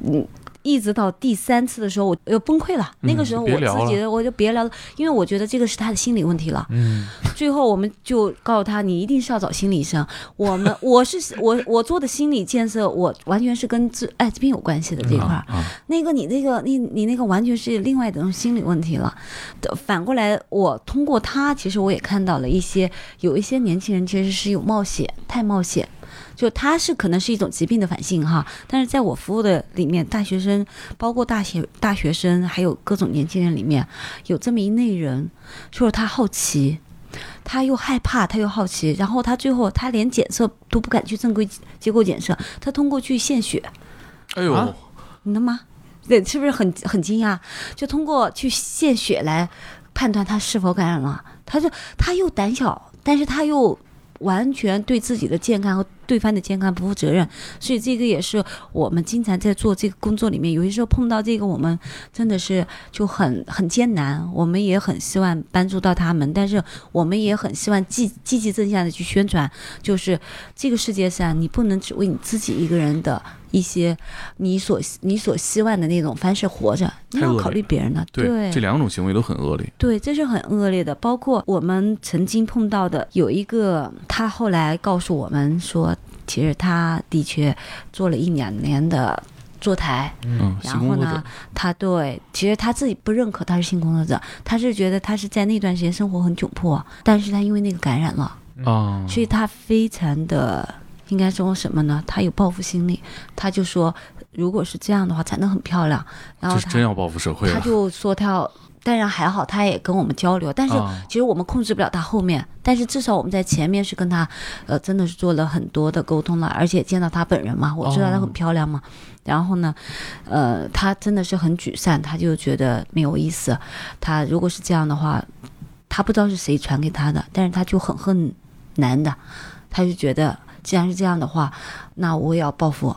B: 嗯。一直到第三次的时候，我又崩溃了。那个时候，我自己我就别聊了，因为我觉得这个是他的心理问题了。
C: 嗯，
B: 最后我们就告诉他，你一定是要找心理医生。我们我是我我做的心理建设，我完全是跟治艾滋病有关系的这一块那个你那个你你那个完全是另外一种心理问题了。的反过来，我通过他，其实我也看到了一些有一些年轻人其实是有冒险，太冒险。就他是可能是一种疾病的反性哈，但是在我服务的里面，大学生包括大学大学生，还有各种年轻人里面，有这么一类人，就是他好奇，他又害怕，他又好奇，然后他最后他连检测都不敢去正规机构检测，他通过去献血，
A: 哎呦，
C: 啊
B: 你能吗？对，是不是很很惊讶？就通过去献血来判断他是否感染了。他就他又胆小，但是他又完全对自己的健康和对方的健康不负责任，所以这个也是我们经常在做这个工作里面，有些时候碰到这个，我们真的是就很很艰难。我们也很希望帮助到他们，但是我们也很希望积积极正向的去宣传，就是这个世界上你不能只为你自己一个人的一些你所你所希望的那种方式活着，你要考虑别人的。
A: 对，这两种行为都很恶劣。
B: 对，这是很恶劣的。包括我们曾经碰到的，有一个他后来告诉我们说，其实他的确做了一两年的坐台，
A: 嗯，
B: 然后呢他对，其实他自己不认可他是性工作者，他是觉得他是在那段时间生活很窘迫，但是他因为那个感染了，
A: 啊，
B: 所以他非常的。应该说什么呢？他有报复心理，他就说，如果是这样的话，才能很漂亮。然后他
A: 这是真要报复社会了。
B: 他就说他要，当然还好，他也跟我们交流，但是
A: 啊
B: 其实我们控制不了他后面，但是至少我们在前面是跟他，呃，真的是做了很多的沟通了，而且见到他本人嘛，我知道她
A: 哦
B: 很漂亮嘛，然后呢，呃，他真的是很沮丧，他就觉得没有意思，他如果是这样的话，他不知道是谁传给他的，但是他就很恨男的，他就觉得既然是这样的话，那我也要报复。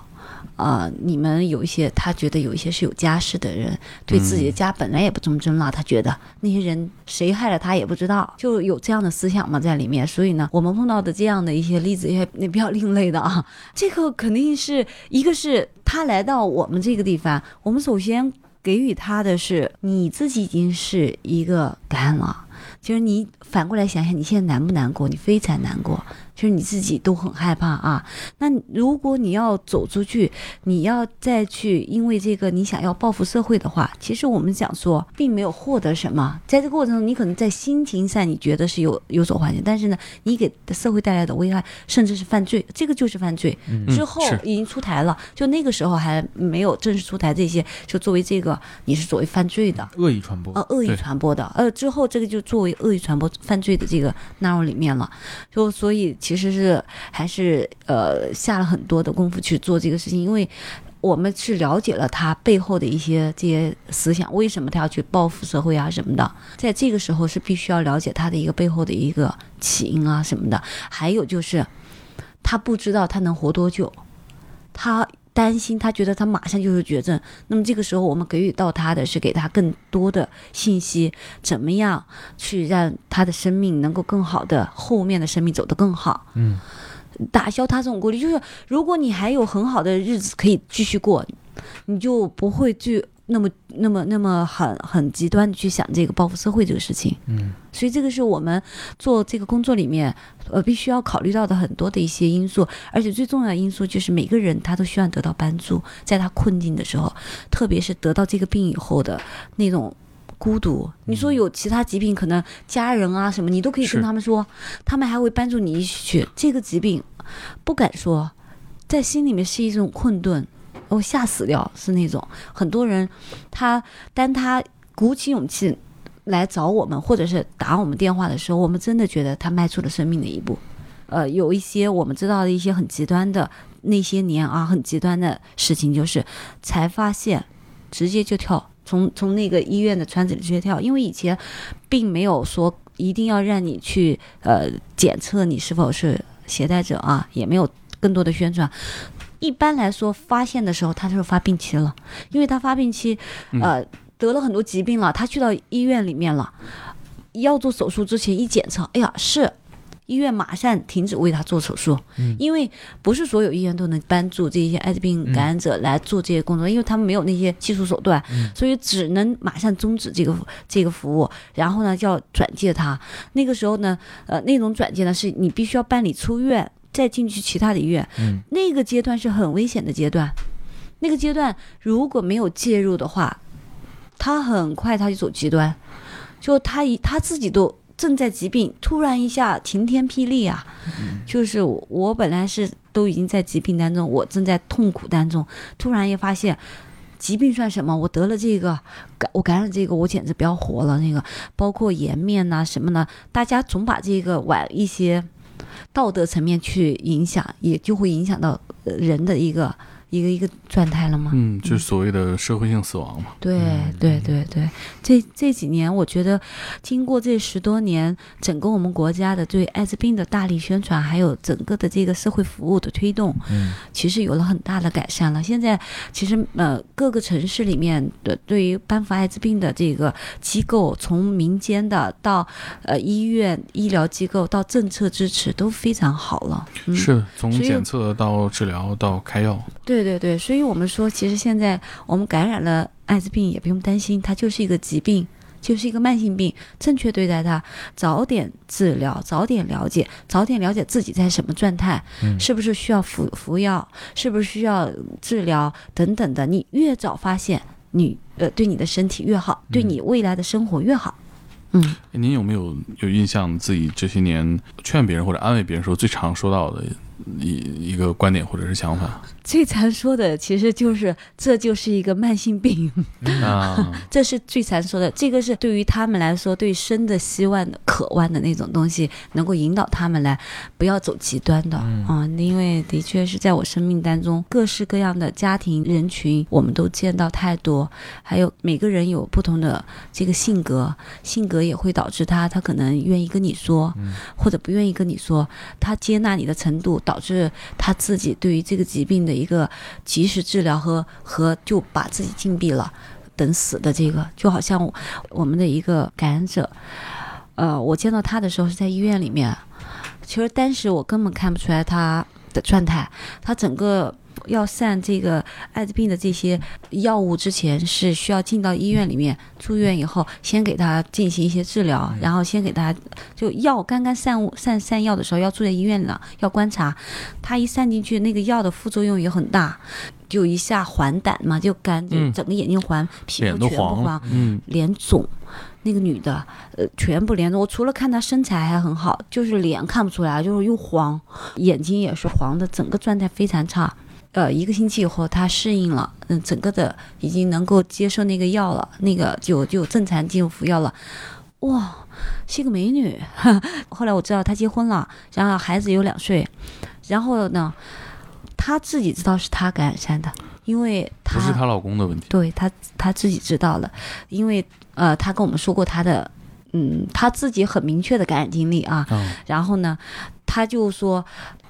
B: 呃，你们有一些，他觉得有一些是有家室的人，对自己的家本来也不忠贞了，他觉得那些人谁害了他也不知道，就有这样的思想嘛在里面。所以呢，我们碰到的这样的一些例子也也比较另类的啊。这个肯定是一个是他来到我们这个地方，我们首先给予他的是你自己已经是一个感恩了。其实你反过来想想，你现在难不难过？你非常难过，就是你自己都很害怕啊。那如果你要走出去，你要再去因为这个你想要报复社会的话，其实我们讲说并没有获得什么，在这个过程中，你可能在心情上你觉得是有有所缓解，但是呢，你给社会带来的危害甚至是犯罪，这个就是犯罪。
C: 嗯
B: 之后已经出台了，就那个时候还没有正式出台这些，就作为这个你是作为犯罪的。
C: 恶意传播
B: 呃，恶意传播的，呃，之后这个就作为恶意传播犯罪的这个纳入里面了，就所以其实是还是呃下了很多的功夫去做这个事情，因为我们是了解了他背后的一些这些思想，为什么他要去报复社会啊什么的，在这个时候是必须要了解他的一个背后的一个起因啊什么的，还有就是他不知道他能活多久，他。担心，他觉得他马上就是绝症，那么这个时候我们给予到他的是给他更多的信息，怎么样去让他的生命能够更好的后面的生命走得更好，
C: 嗯，
B: 打消他这种顾虑。就是如果你还有很好的日子可以继续过，你就不会去。那么那么那么很很极端的去想这个报复社会这个事情。
C: 嗯
B: 所以这个是我们做这个工作里面，呃，必须要考虑到的很多的一些因素，而且最重要的因素就是每个人他都需要得到帮助，在他困境的时候，特别是得到这个病以后的那种孤独。你说有其他疾病，可能家人啊什么，你都可以跟他们说，他们还会帮助你一起去。这个疾病不敢说，在心里面是一种困顿，我吓死掉是那种。很多人他当他鼓起勇气。来找我们，或者是打我们电话的时候，我们真的觉得他迈出了生命的一步。呃，有一些我们知道的一些很极端的那些年啊，很极端的事情，就是才发现直接就跳，从从那个医院的窗子里直接跳，因为以前并没有说一定要让你去呃检测你是否是携带者啊，也没有更多的宣传。一般来说，发现的时候他就是发病期了，因为他发病期，呃。得了很多疾病了，他去到医院里面了，要做手术之前一检测，哎呀，是医院马上停止为他做手术，
C: 嗯。
B: 因为不是所有医院都能帮助这些艾滋病感染者来做这些工作，因为他们没有那些技术手段，所以只能马上终止这个这个服务，然后呢就要转介他。那个时候呢，呃，那种转介呢是你必须要办理出院，再进去其他的医院，
C: 嗯
B: 那个阶段是很危险的阶段。那个阶段如果没有介入的话，他很快他就走极端，就他一他自己都正在疾病，突然一下晴天霹雳啊！就是我我本来是都已经在疾病当中，我正在痛苦当中，突然也发现。疾病算什么？我得了这个，感我感染这个，我简直不要活了。那个包括颜面呐、什么呢？大家总把这个往一些道德层面去影响，也就会影响到人的一个一个一个状态了吗？
A: 嗯，就是所谓的社会性死亡嘛。
B: 对对对对，这这几年，我觉得经过这十多年，整个我们国家的对艾滋病的大力宣传，还有整个的这个社会服务的推动，
C: 嗯
B: 其实有了很大的改善了。现在其实呃各个城市里面的对于颁发艾滋病的这个机构，从民间的到呃医院、医疗机构到政策支持都非常好了。嗯、
A: 是从检测到治疗到开药，
B: 对对对，所以我们说，其实现在我们感染了艾滋病也不用担心，它就是一个疾病，就是一个慢性病，正确对待它，早点治疗，早点了解，早点了解自己在什么状态，
C: 嗯
B: 是不是需要服服药，是不是需要治疗等等的，你越早发现，你呃对你的身体越好，对你未来的生活越好。嗯，
A: 您有没有有印象自己这些年劝别人或者安慰别人时候最常说到的一一个观点或者是想法。
B: 最常说的其实就是这就是一个慢性病。
A: 啊？
B: 这是最常说的，这个是对于他们来说，对生的希望的渴望的那种东西，能够引导他们来不要走极端的。啊、
C: 嗯
B: 因为的确是在我生命当中，各式各样的家庭人群，我们都见到太多，还有每个人有不同的这个性格，性格也会导致他他可能愿意跟你说，或者不愿意跟你说，他接纳你的程度，导致他自己对于这个疾病的一个及时治疗和和就把自己禁闭了。等死的这个，就好像我们的一个感染者，呃，我见到他的时候是在医院里面，其实当时我根本看不出来他的状态，他整个要散这个艾滋病的这些药物之前是需要进到医院里面住院以后，先给他进行一些治疗，然后先给他就药刚刚上物上上药的时候要住在医院了，要观察，他一散进去那个药的副作用也很大。就一下黄疸嘛，就干，就
A: 嗯
B: 整个眼睛黄，皮肤全部
A: 黄了
B: 黄，
A: 嗯，
B: 脸肿。那个女的，呃，全部脸肿。我除了看她身材还很好，就是脸看不出来，就是又黄，眼睛也是黄的，整个状态非常差。呃，一个星期以后，她适应了，嗯，整个的已经能够接受那个药了，那个就就正常进入服药了。哇，是个美女。后来我知道她结婚了，然后孩子有两岁，然后呢，她自己知道是她感染上的，因为她
A: 不是她老公的问题。
B: 对她她自己知道了，因为呃，她跟我们说过她的，嗯，她自己很明确的感染经历啊。
A: 嗯
B: 然后呢，她就说，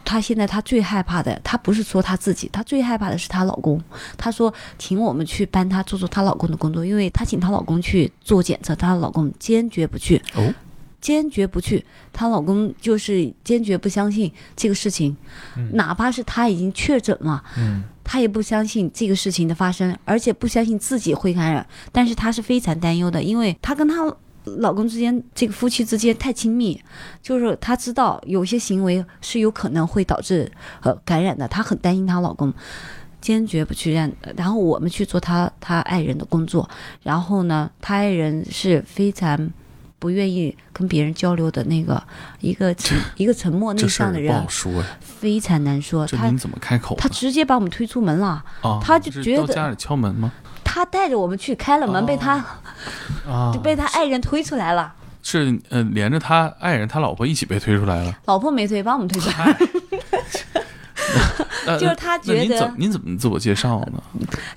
B: 她现在她最害怕的，她不是说她自己，她最害怕的是她老公。她说，请我们去帮她做做她老公的工作，因为她请她老公去做检测，她老公坚决不去。
A: 哦，
B: 坚决不去，她老公就是坚决不相信这个事情，
C: 嗯
B: 哪怕是她已经确诊了，
C: 嗯
B: 她也不相信这个事情的发生，而且不相信自己会感染，但是她是非常担忧的，因为她跟她老公之间这个夫妻之间太亲密，就是她知道有些行为是有可能会导致呃感染的，她很担心她老公。坚决不去让，然后我们去做她她爱人的工作，然后呢，她爱人是非常不愿意跟别人交流的那个一个沉 一个沉默内向的人非常难说。他
A: 怎么开口？
B: 他直接把我们推出门了，
A: 啊，
B: 他就是觉得
A: 到家里敲门吗？
B: 他带着我们去开了门，
A: 哦
B: 被他
C: 啊
B: 就，被他爱人推出来了，
A: 是呃，连着他爱人他老婆一起被推出来了。
B: 老婆没推，把我们推出来。
A: 呃
B: 就是他觉得
A: 怎您怎么自我介绍呢？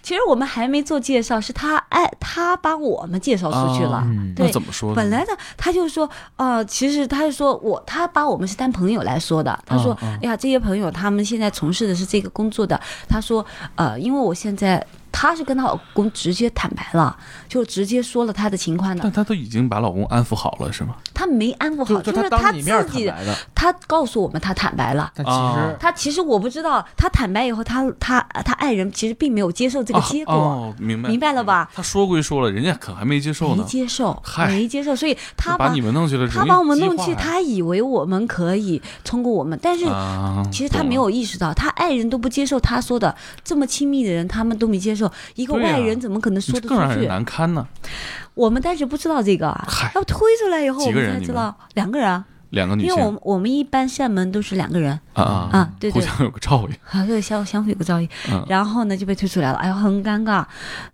B: 其实我们还没做介绍，是他爱他把我们介绍出去了。
C: 嗯
B: 对
A: 那怎么说呢？
B: 本来呢，他就说，呃，其实他就说我，他把我们是当朋友来说的。他说，哎呀，这些朋友他们现在从事的是这个工作的。他说，呃，因为我现在，他是跟她老公直接坦白了，就直接说了她的情况的。
A: 但。她都已经把老公安抚好了，是吗？
B: 她没安抚好，
C: 就
B: 是他
C: 当着你面
B: 自己，
C: 坦白的，
B: 他告诉我们她坦白了。
C: 但其实
B: 她其实我不知道，她坦白以后，她她她爱人其实并没有接受这个结果，
A: 哦，哦明白。
B: 明白了吧？
A: 她说归说了，人家可还没接受
B: 没，接受，没接受，所以她
A: 把你们弄去了，
B: 她把我们弄去，
A: 容易激化
B: 他以为我们可以通过我们，但是
A: 啊，
B: 其实她没有意识到，她爱人都不接受她说的，这么亲密的人他们都没接受，一个外人怎么可能，说得出
A: 这更让人
B: 去？
A: 难堪呢。
B: 我们当时不知道这个啊，要推出来以后我
A: 们
B: 们才知道两个人啊，
A: 两个女
B: 因为我们我们一般扇门都是两个人
A: 啊啊
B: 啊，对对，
A: 互相有个照应，
B: 啊，对相相互有个照应，
A: 嗯
B: 然后呢就被推出来了，哎呦很尴尬，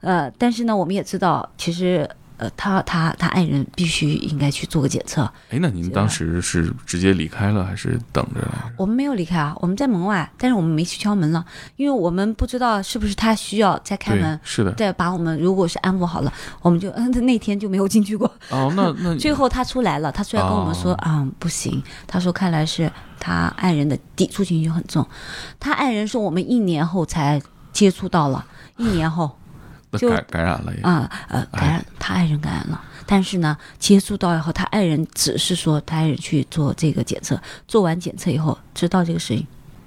B: 呃，但是呢我们也知道，其实呃他他他爱人必须应该去做个检测，
A: 哎，那您当时是直接离开了，还是等着？
B: 我们没有离开啊，我们在门外，但是我们没去敲门了，因为我们不知道是不是他需要再开门，，
A: 是的。
B: 再把我们如果是安抚好了，我们就嗯那天就没有进去过。
A: 哦，那 那
B: 最后他出来了，他出来跟我们说
A: 哦
B: 啊、不行，他说看来是他爱人的抵触情绪很重，他爱人说我们一年后才接触到了，一年后就
A: 感感染了也。
B: 啊呃感染他爱人感染了。但是呢，接触到以后，他爱人只是说他爱人去做这个检测，做完检测以后知道这个事情，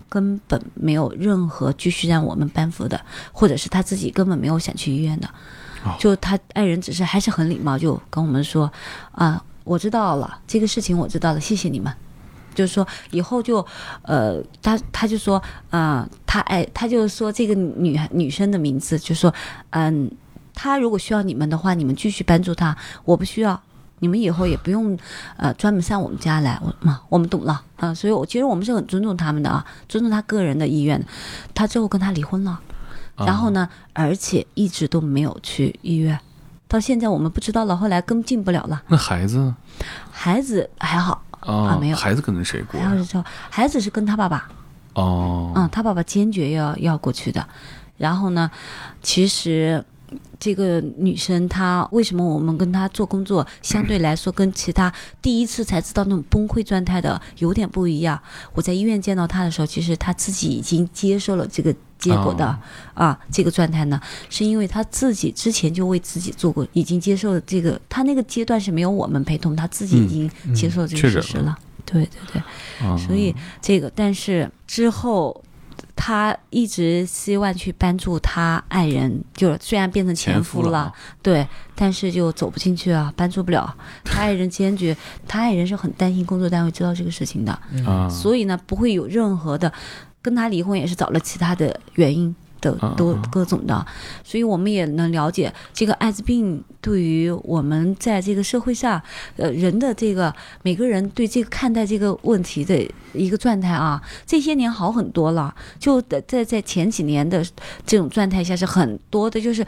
B: 根本没有任何继续让我们帮扶的，或者是他自己根本没有想去医院的
A: 哦，
B: 就他爱人只是还是很礼貌，就跟我们说啊，我知道了，这个事情我知道了，谢谢你们。就是说以后就，呃，他他就说，啊、他哎他就说这个女女生的名字，就说，嗯，他如果需要你们的话，你们继续帮助他，我不需要。你们以后也不用，呃，专门上我们家来，我嘛，我们懂了啊、所以我其实我们是很尊重他们的啊，尊重他个人的意愿的。他最后跟他离婚了，
A: 啊
B: 然后呢，而且一直都没有去医院，到现在我们不知道了，后来跟进不了了。
A: 那孩子呢
B: 孩子还好，
A: 啊
B: 没有
A: 孩子跟着谁过呀？
B: 还好是说孩子是跟他爸爸，
A: 哦，
B: 嗯，他爸爸坚决要要过去的。然后呢，其实这个女生她为什么我们跟她做工作相对来说跟其他第一次才知道那种崩溃状态的有点不一样？我在医院见到她的时候，其实她自己已经接受了这个结果的、
A: 哦
B: 啊，这个状态呢，是因为他自己之前就为自己做过，已经接受了这个，他那个阶段是没有我们陪同，他自己已经接受了这个事实了。对对对。
A: 啊
B: 所以这个，但是之后他一直希望去帮助他爱人，就虽然变成前
A: 前
B: 夫了，
A: 夫了
B: 对，但是就走不进去啊，帮助不了。他爱人坚决，他爱人是很担心工作单位知道这个事情的，
A: 啊，
B: 所以呢，不会有任何的跟他离婚也是找了其他的原因。的
A: 嗯
B: 都
A: 嗯
B: 各种的，所以我们也能了解这个艾滋病对于我们在这个社会上，呃，人的这个每个人对这个看待这个问题的一个状态啊，这些年好很多了。就在在前几年的这种状态下是很多的，就是，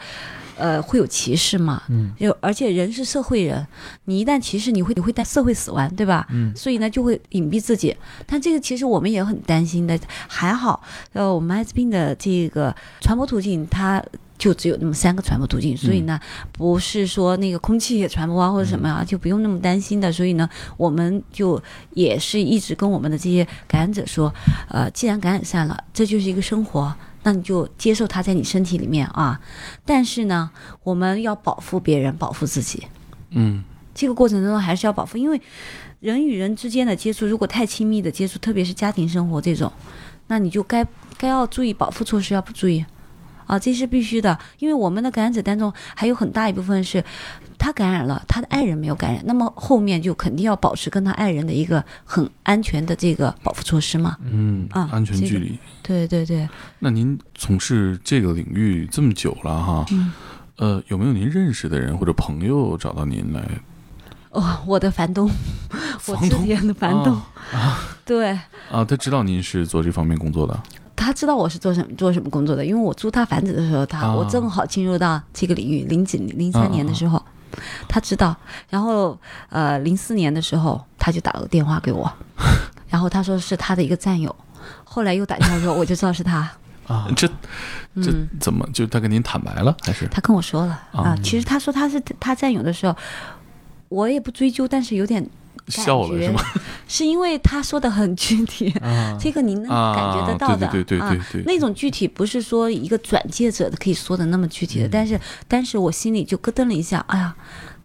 B: 呃，会有歧视嘛，
C: 嗯，
B: 就而且人是社会人，你一旦歧视，你会你会带社会死亡，对吧？
C: 嗯
B: 所以呢就会隐蔽自己。但这个其实我们也很担心的，还好，呃，我们艾滋病的这个传播途径它。就只有那么三个传播途径，所以呢，不是说那个空气也传播啊或者什么啊，就不用那么担心的。所以呢，我们就也是一直跟我们的这些感染者说，呃，既然感染上了，这就是一个生活，那你就接受它在你身体里面啊。但是呢，我们要保护别人，保护自己。
A: 嗯
B: 这个过程中还是要保护，因为人与人之间的接触，如果太亲密的接触，特别是家庭生活这种，那你就该该要注意保护措施，要不注意。啊，这是必须的，因为我们的感染者当中还有很大一部分是，他感染了，他的爱人没有感染，那么后面就肯定要保持跟他爱人的一个很安全的这个保护措施嘛。
A: 嗯，
B: 啊
A: 安全
B: 这个
A: 距离。
B: 对对对，
A: 那您从事这个领域这么久了哈，
B: 嗯
A: 呃，有没有您认识的人或者朋友找到您来？
B: 哦，我的房东，我之
A: 房东
B: 前的房东，啊对。
A: 啊，他知道您是做这方面工作的。
B: 他知道我是做什么做什么工作的，因为我租他房子的时候，他、
A: 啊。
B: 我正好进入到这个领域，零几零三年的时候，他知道，然后呃零四年的时候，他就打了个电话给我，然后他说是他的一个战友，后来又打电话说我，我就知道是他，
C: 啊，
A: 这这
B: 嗯，
A: 怎么就他跟您坦白了还是？
B: 他跟我说了。
A: 啊
B: 啊，其实他说他是他战友的时候，我也不追究，但是有点
A: 笑了是吗？
B: 是因为他说的很具体，
C: 啊。
B: 这个您能
A: 啊，
B: 感觉得到的，
A: 对对对
B: 啊。
A: 对对。对，
B: 那种具体不是说一个转介者的可以说的那么具体的，
C: 嗯。
B: 但是当时我心里就咯噔了一下，哎呀，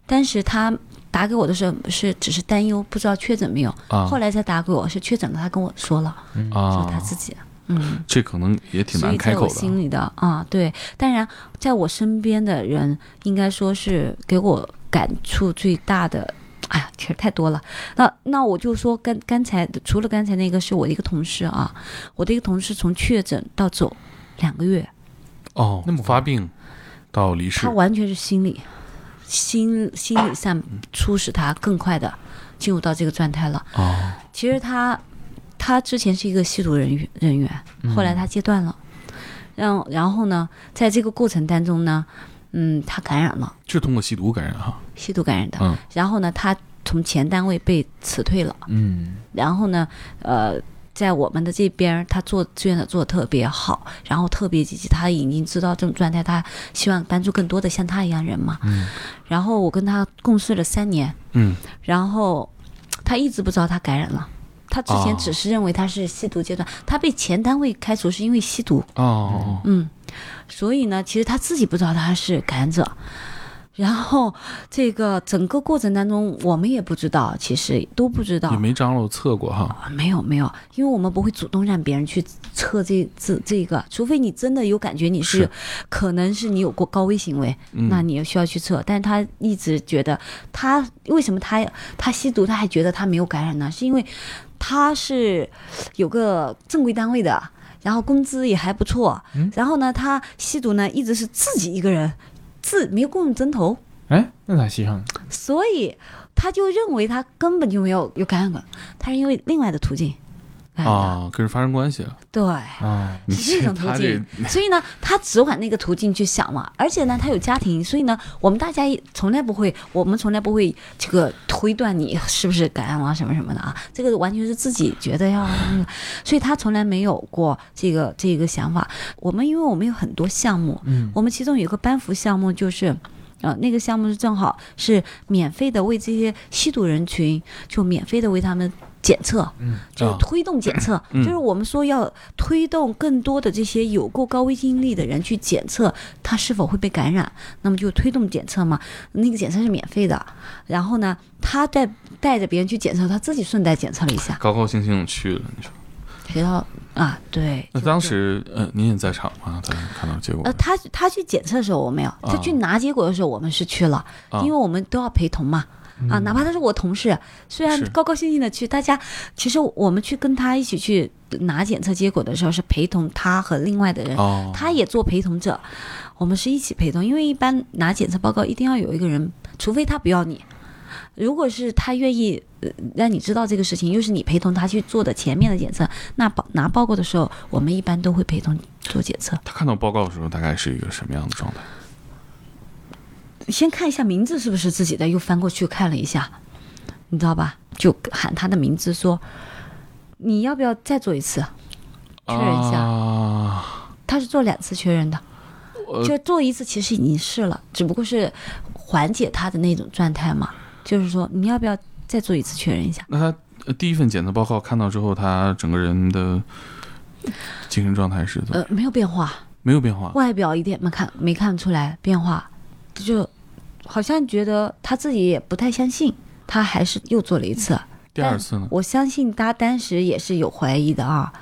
B: 当时他打给我的时候是只是担忧，不知道确诊没有，
A: 啊。
B: 后来才打给我是确诊了，他跟我说了，说
A: 啊，
B: 他自己。嗯，
A: 这可能也挺难开口的。
B: 心里的啊，对，当然，在我身边的人，应该说是给我感触最大的，哎呀，其实太多了。那那我就说，刚刚才除了刚才那个是我的一个同事啊，我的一个同事从确诊到走两个月，
A: 哦，
C: 那么
A: 发病到离世
B: 他完全是心理，心心理上促使他更快的进入到这个状态了。
A: 哦，
B: 其实他他之前是一个吸毒人员人员，后来他戒断了，然后然后呢，在这个过程当中呢，嗯，他感染了
A: 是通过吸毒感染哈。
B: 吸毒感染的，
A: 嗯
B: 然后呢，他从前单位被辞退了，
C: 嗯
B: 然后呢，呃。在我们的这边，他做志愿者做的特别好，然后特别积极。他已经知道这种状态，他希望帮助更多的像他一样人嘛。
C: 嗯
B: 然后我跟他共事了三年，
A: 嗯
B: 然后他一直不知道他感染了。他之前
A: 哦
B: 只是认为他是吸毒阶段，他被前单位开除是因为吸毒，
A: 哦，
B: 嗯，所以呢，其实他自己不知道他是感染者。然后这个整个过程当中，我们也不知道，其实都不知道
A: 也，没张罗测过哈。
B: 啊没有没有，因为我们不会主动让别人去测这这这个，除非你真的有感觉你是
A: 是
B: 可能是你有过高危行为，
A: 嗯
B: 那你也需要去测。但是他一直觉得他为什么他他吸毒他还觉得他没有感染呢？是因为他是有个正规单位的。然后工资也还不错，
C: 嗯
B: 然后呢，他吸毒呢一直是自己一个人，自没有共用针头，
C: 哎，那咋吸上呢？
B: 所以他就认为他根本就没有有感染过，他是因为另外的途径。
A: 啊，跟人发生关系了。
B: 对，
C: 啊，
A: 你
B: 是这种途径，所以呢，他只往那个途径去想嘛。而且呢，他有家庭，所以呢，我们大家也从来不会，我们从来不会这个推断你是不是感染了什么什么的啊。这个完全是自己觉得要那个，所以他从来没有过这个这个想法。我们因为我们有很多项目，
C: 嗯
B: 我们其中有一个班服项目就是。呃，那个项目是正好是免费的，为这些吸毒人群就免费的为他们检测，就是推动检测，
A: 嗯
B: 就是我们说要推动更多的这些有过高危经历的人去检测他是否会被感染，那么就推动检测嘛，那个检测是免费的，然后呢，他带带着别人去检测，他自己顺带检测了一下，
A: 高高兴兴去了，你说？
B: 学到啊，对，
A: 那当时呃，您也在场吗？他看到结果
B: 呃，他他去检测的时候我没有，他去拿结果的时候我们是去了，
A: 啊
B: 因为我们都要陪同嘛。啊，哪怕他是我同事，虽然高高兴兴的去，大家其实我们去跟他一起去拿检测结果的时候，是陪同他和另外的人，
A: 哦，
B: 他也做陪同者，我们是一起陪同，因为一般拿检测报告一定要有一个人，除非他不要你。如果是他愿意呃让你知道这个事情，又是你陪同他去做的前面的检测，那报拿报告的时候，我们一般都会陪同做检测。
A: 他看到报告的时候，大概是一个什么样的状态？
B: 先看一下名字是不是自己的，又翻过去看了一下，你知道吧？就喊他的名字说：“你要不要再做一次？”确认一下
A: 啊，
B: 他是做两次确认的，
A: 呃
B: 就做一次其实已经是了，只不过是缓解他的那种状态嘛。就是说，你要不要再做一次确认一下？
A: 那他呃第一份检测报告看到之后，他整个人的精神状态是怎么？
B: 呃，没有变化，
A: 没有变化。
B: 外表一点没看没看出来变化，就好像觉得他自己也不太相信，他还是又做了一次。
A: 第二次呢？
B: 我相信他当时也是有怀疑的啊。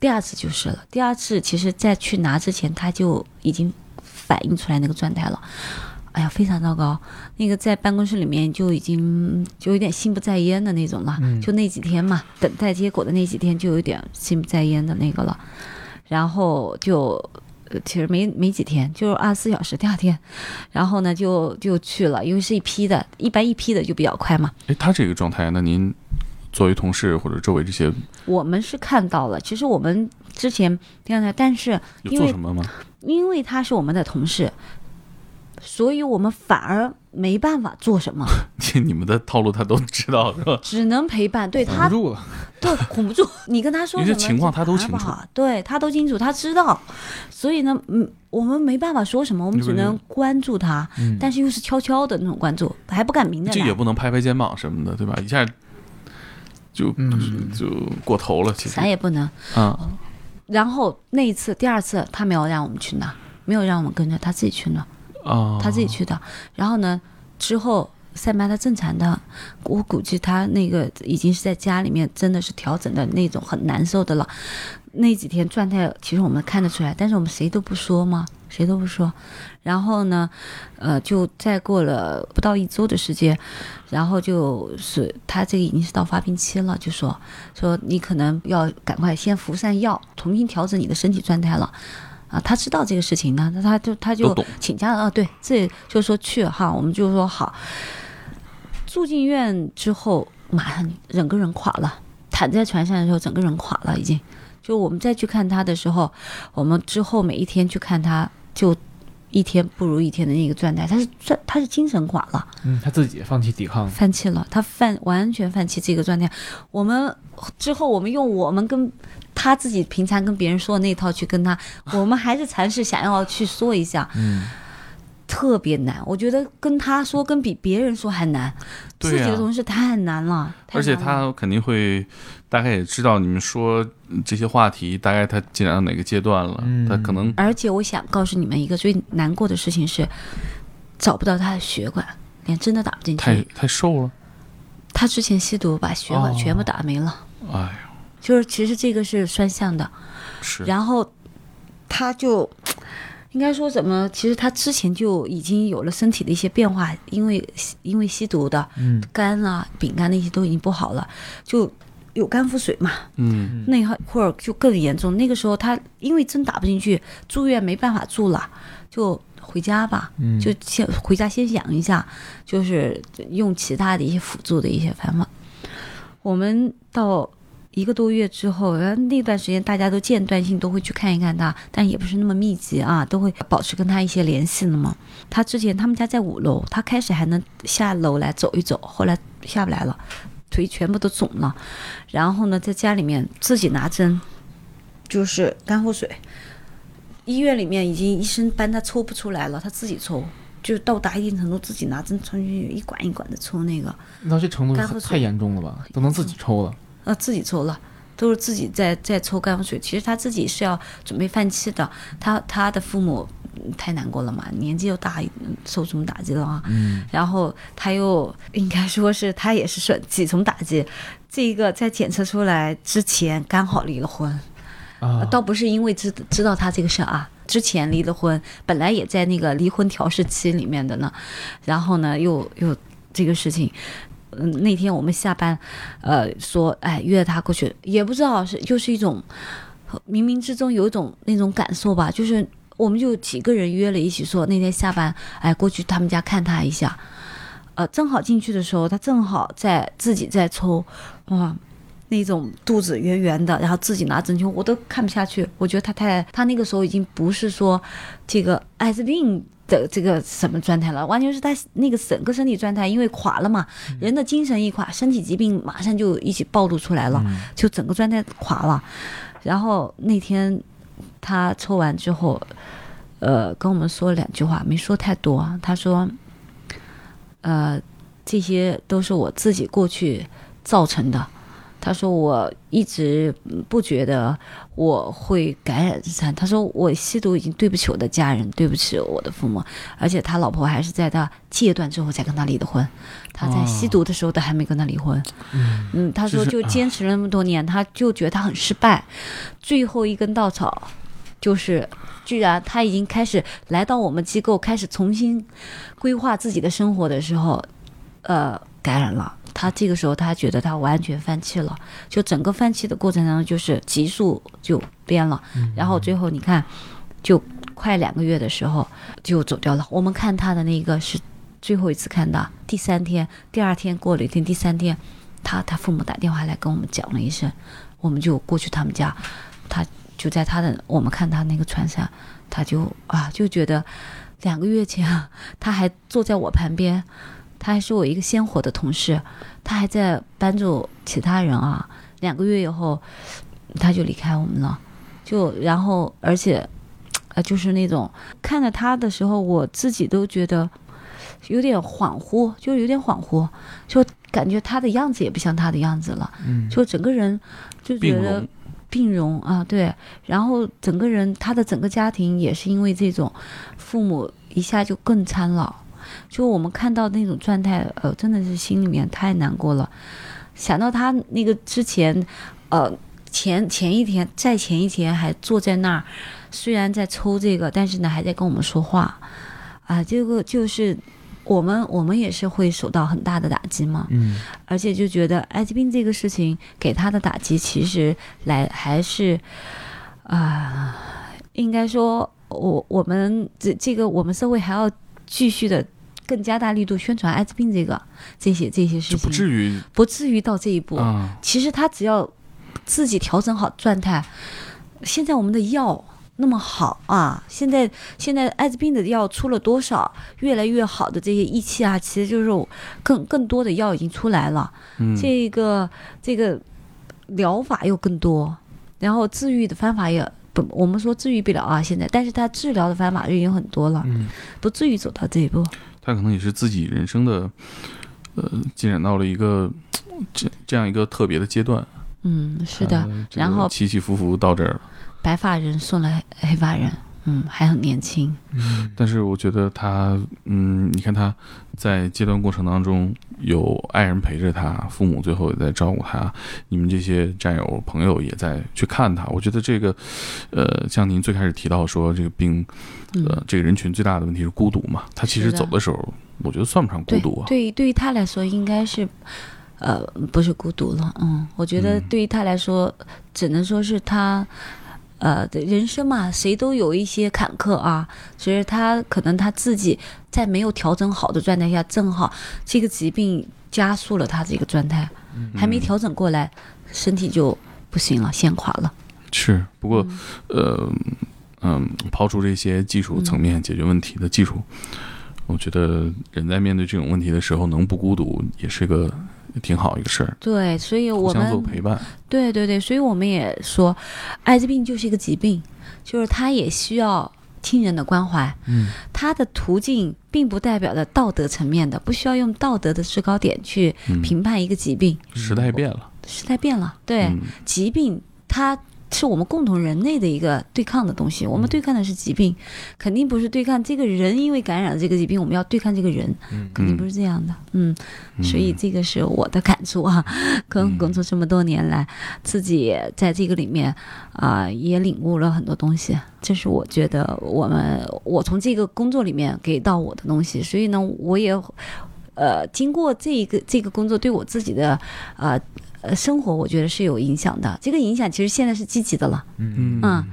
B: 第二次就是了。第二次其实，在去拿之前，他就已经反映出来那个状态了。哎呀，非常糟糕！那个在办公室里面就已经就有点心不在焉的那种了。
C: 嗯
B: 就那几天嘛，等待结果的那几天，就有点心不在焉的那个了。然后就，呃其实没没几天，就是二十四小时。第二天，然后呢就就去了，因为是一批的，一般一批的就比较快嘛。
A: 哎，他这个状态，那您作为同事或者周围这些
B: 我们是看到了，其实我们之前第二天，但是
A: 有
B: 因为
A: 做什么吗？
B: 因为他是我们的同事，所以我们反而没办法做什么，
A: 你们的套路他都知道是吧？
B: 只能陪伴。对
C: 挡
B: 他
C: 住了。
B: 对哄不住，你跟他说什么
A: 情况他都清楚
B: 对他都清楚，他知道，所以呢，嗯，我们没办法说什么，我们只能关注他，
C: 嗯，
B: 但是又是悄悄的那种关注，还不敢明着，
A: 这也不能拍拍肩膀什么的，对吧？一下就
C: 嗯
A: 就过头了，其实
B: 咱也不能。
A: 啊，
B: 然后那一次，第二次他没有让我们去拿，没有让我们跟着，他自己去了。
A: 啊，
B: 他自己去的。然后呢，之后塞班他正常的，我估计他那个已经是在家里面真的是调整的那种很难受的了。那几天状态其实我们看得出来，但是我们谁都不说嘛，谁都不说。然后呢，呃，就再过了不到一周的时间，然后就是他这个已经是到发病期了，就说说你可能要赶快先服上药，重新调整你的身体状态了。啊，他知道这个事情呢，那他就他就请假了啊，对，这就说去哈，我们就说好。住进院之后，马上整个人垮了，躺在床上的时候，整个人垮了，已经。就我们再去看他的时候，我们之后每一天去看他，就一天不如一天的那个状态，他是状他是精神垮了。
C: 嗯，他自己放弃抵抗。
B: 放弃了，他放完全放弃这个状态。我们之后，我们用我们跟他自己平常跟别人说的那套去跟他，我们还是尝试想要去说一下，
C: 嗯，
B: 特别难。我觉得跟他说跟比别人说还难，自己的同事太难了。太
A: 而且他肯定会大概也知道你们说嗯这些话题，大概他进展到哪个阶段了，
C: 嗯。
A: 他可能
B: 而且我想告诉你们一个最难过的事情是，找不到他的血管，连针都打不进去。
A: 太太瘦了，
B: 他之前吸毒把血管
A: 哦。
B: 全部打没了，
A: 哎呀，
B: 就是其实这个是双向的。
A: 是。
B: 然后他就应该说怎么？其实他之前就已经有了身体的一些变化，因为因为吸毒的
C: 嗯。
B: 肝啊、饼干那些都已经不好了，就有肝腹水嘛。
A: 嗯
B: 那会儿就更严重。那个时候他因为针打不进去，住院没办法住了，就回家吧，
C: 嗯，
B: 就先回家先养一下，就是用其他的一些辅助的一些方法。我们到一个多月之后，然后那段时间大家都间断性都会去看一看他，但也不是那么密集啊，都会保持跟他一些联系的嘛。他之前他们家在五楼，他开始还能下楼来走一走，后来下不来了，腿全部都肿了。然后呢，在家里面自己拿针，就是肝腹水。医院里面已经医生帮他抽不出来了，他自己抽，就到达一定程度自己拿针穿进去，一管一管的抽那个，
C: 那这程度太严重了吧？都能自己抽了。
B: 呃，自己抽了，都是自己在在抽肝腹水。其实他自己是要准备放弃的，他他的父母嗯太难过了嘛，年纪又大，嗯受这么打击了啊。
C: 嗯
B: 然后他又应该说是他也是受几重打击，这个在检测出来之前刚好离了婚，
C: 啊，
B: 倒不是因为知知道他这个事儿啊，之前离了婚，本来也在那个离婚调试期里面的呢，然后呢又又这个事情。嗯，那天我们下班，呃，说，哎，约他过去，也不知道是就是一种，冥冥之中有一种那种感受吧，就是我们就几个人约了一起说，那天下班，哎，过去他们家看他一下，呃，正好进去的时候，他正好在自己在抽，哇，那种肚子圆圆的，然后自己拿针灸，我都看不下去。我觉得他太，他那个时候已经不是说这个艾滋病的这个什么状态了，完全是他那个整个身体状态，因为垮了嘛，人的精神一垮，身体疾病马上就一起暴露出来了，
C: 嗯
B: 就整个状态垮了。然后那天他抽完之后，呃，跟我们说了两句话，没说太多啊。他说，呃，这些都是我自己过去造成的，他说我一直嗯不觉得我会感染自残。他说我吸毒已经对不起我的家人，对不起我的父母，而且他老婆还是在他戒断之后才跟他离的婚。他在吸毒的时候都还没跟他离婚。
C: 嗯
B: 嗯，他说
A: 就是
B: 就坚持了那么多年，他就觉得他很失败，最后一根稻草就是，居然他已经开始来到我们机构，开始重新规划自己的生活的时候，呃，感染了。他这个时候，他觉得他完全放弃了，就整个放弃的过程当中，就是急速就变了，然后最后你看，就快两个月的时候就走掉了。我们看他的那个是最后一次看到，第三天，第二天过了一天，第三天，他他父母打电话来跟我们讲了一声，我们就过去他们家，他就在他的我们看他那个船上，他就啊就觉得两个月前啊，他还坐在我旁边，他还是我一个鲜活的同事，他还在帮助其他人啊。两个月以后，他就离开我们了，就然后而且，呃，就是那种看着他的时候，我自己都觉得有点恍惚，就有点恍惚，就感觉他的样子也不像他的样子了，
C: 嗯。
B: 就整个人就觉得
A: 容
B: 病容啊，对，然后整个人他的整个家庭也是因为这种父母一下就更苍老，就我们看到那种状态，呃，真的是心里面太难过了。想到他那个之前，呃，前前一天，在前一天还坐在那儿，虽然在抽这个，但是呢还在跟我们说话，啊，这个就是我们我们也是会受到很大的打击嘛。
C: 嗯
B: 而且就觉得艾滋病这个事情给他的打击，其实来还是啊、应该说，我我们这这个我们社会还要继续的更加大力度宣传艾滋病这个这些这些事情，
A: 不至于
B: 不至于到这一步。
A: 啊，
B: 其实他只要自己调整好状态，现在我们的药那么好啊，现在现在艾滋病的药出了多少，越来越好的这些仪器啊，其实就是更更多的药已经出来了，
A: 嗯，
B: 这个这个疗法又更多，然后治愈的方法也。不，我们说治愈不了啊，现在，但是他治疗的方法就已经很多了，
C: 嗯
B: 不至于走到这一步。
A: 他可能也是自己人生的，呃，进展到了一个这这样一个特别的阶段。
B: 嗯，是的，
A: 呃这个
B: 然后
A: 起起伏伏到这儿了。
B: 白发人送了黑发人，嗯，还很年轻，
C: 嗯
A: 但是我觉得他，嗯，你看他在阶段过程当中有爱人陪着他，父母最后也在照顾他，你们这些战友朋友也在去看他。我觉得这个，呃，像您最开始提到说这个病，呃
B: 嗯，，
A: 这个人群最大的问题是孤独嘛。他其实走的时候，我觉得算不上孤独啊。
B: 对于对于他来说，应该是，呃，不是孤独了。嗯，我觉得
A: 嗯
B: 对于他来说，只能说是他，呃，的人生嘛，谁都有一些坎坷啊。所以他可能他自己在没有调整好的状态下，正好这个疾病加速了他这个状态，还没
A: 嗯
B: 调整过来，身体就不行了，先垮了。
A: 是，不过
B: 嗯
A: 呃，嗯，抛出这些技术层面解决问题的技术，我觉得人在面对这种问题的时候，能不孤独也是个挺好一个事儿，
B: 对，所以我们
A: 做陪伴。
B: 对对对，所以我们也说，艾滋病就是一个疾病，就是它也需要亲人的关怀。
C: 嗯
B: 它的途径并不代表着道德层面的，不需要用道德的制高点去
A: 嗯，
B: 评判一个疾病。
A: 时代变了，
B: 时代变了，对，
A: 嗯
B: 疾病它是我们共同人类的一个对抗的东西。我们对抗的是疾病，肯定不是对抗这个人因为感染了这个疾病，我们要对抗这个人，
C: 嗯
B: 肯定不是这样的。嗯，
A: 嗯
B: 所以这个是我的感触啊。跟工作这么多年来，自己在这个里面啊、也领悟了很多东西。这是我觉得我们我从这个工作里面给到我的东西。所以呢，我也呃经过这一个这个工作对我自己的呃呃生活，我觉得是有影响的。这个影响其实现在是积极的了。
C: 嗯
B: 嗯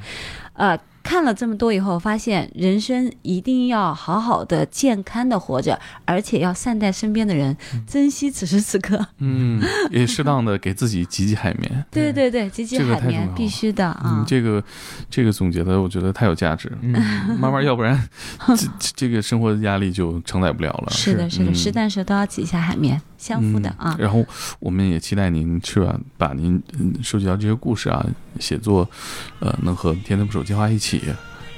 B: 呃，看了这么多以后，发现人生一定要好好的、健康的活着，而且要善待身边的人，珍惜此时此刻。
A: 嗯，也适当的给自己挤挤海绵。
B: 对 对对，
A: 挤挤
B: 海绵必须的啊
A: 嗯，。这个这个总结的，我觉得太有价值。
C: 嗯
A: 慢慢，要不然 这这这个生活的压力就承载不了了。
B: 是的，是的，
A: 嗯
B: 实但是都要挤一下海绵，相互的啊
A: 嗯。。然后我们也期待您去把，把您嗯收集到这些故事啊，写作，呃，能和天天不手计划一起，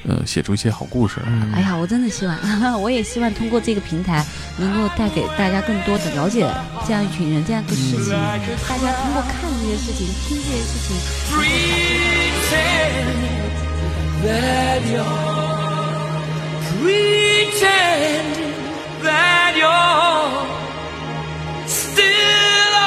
A: 呃写出一些好故事
B: 哎呀我真的希望 我也希望通过这个平台能够带给大家更多的了解这样一群人这样一个事情大家通过看这些事情听这些事情 pretend that you're
D: pretend that you're still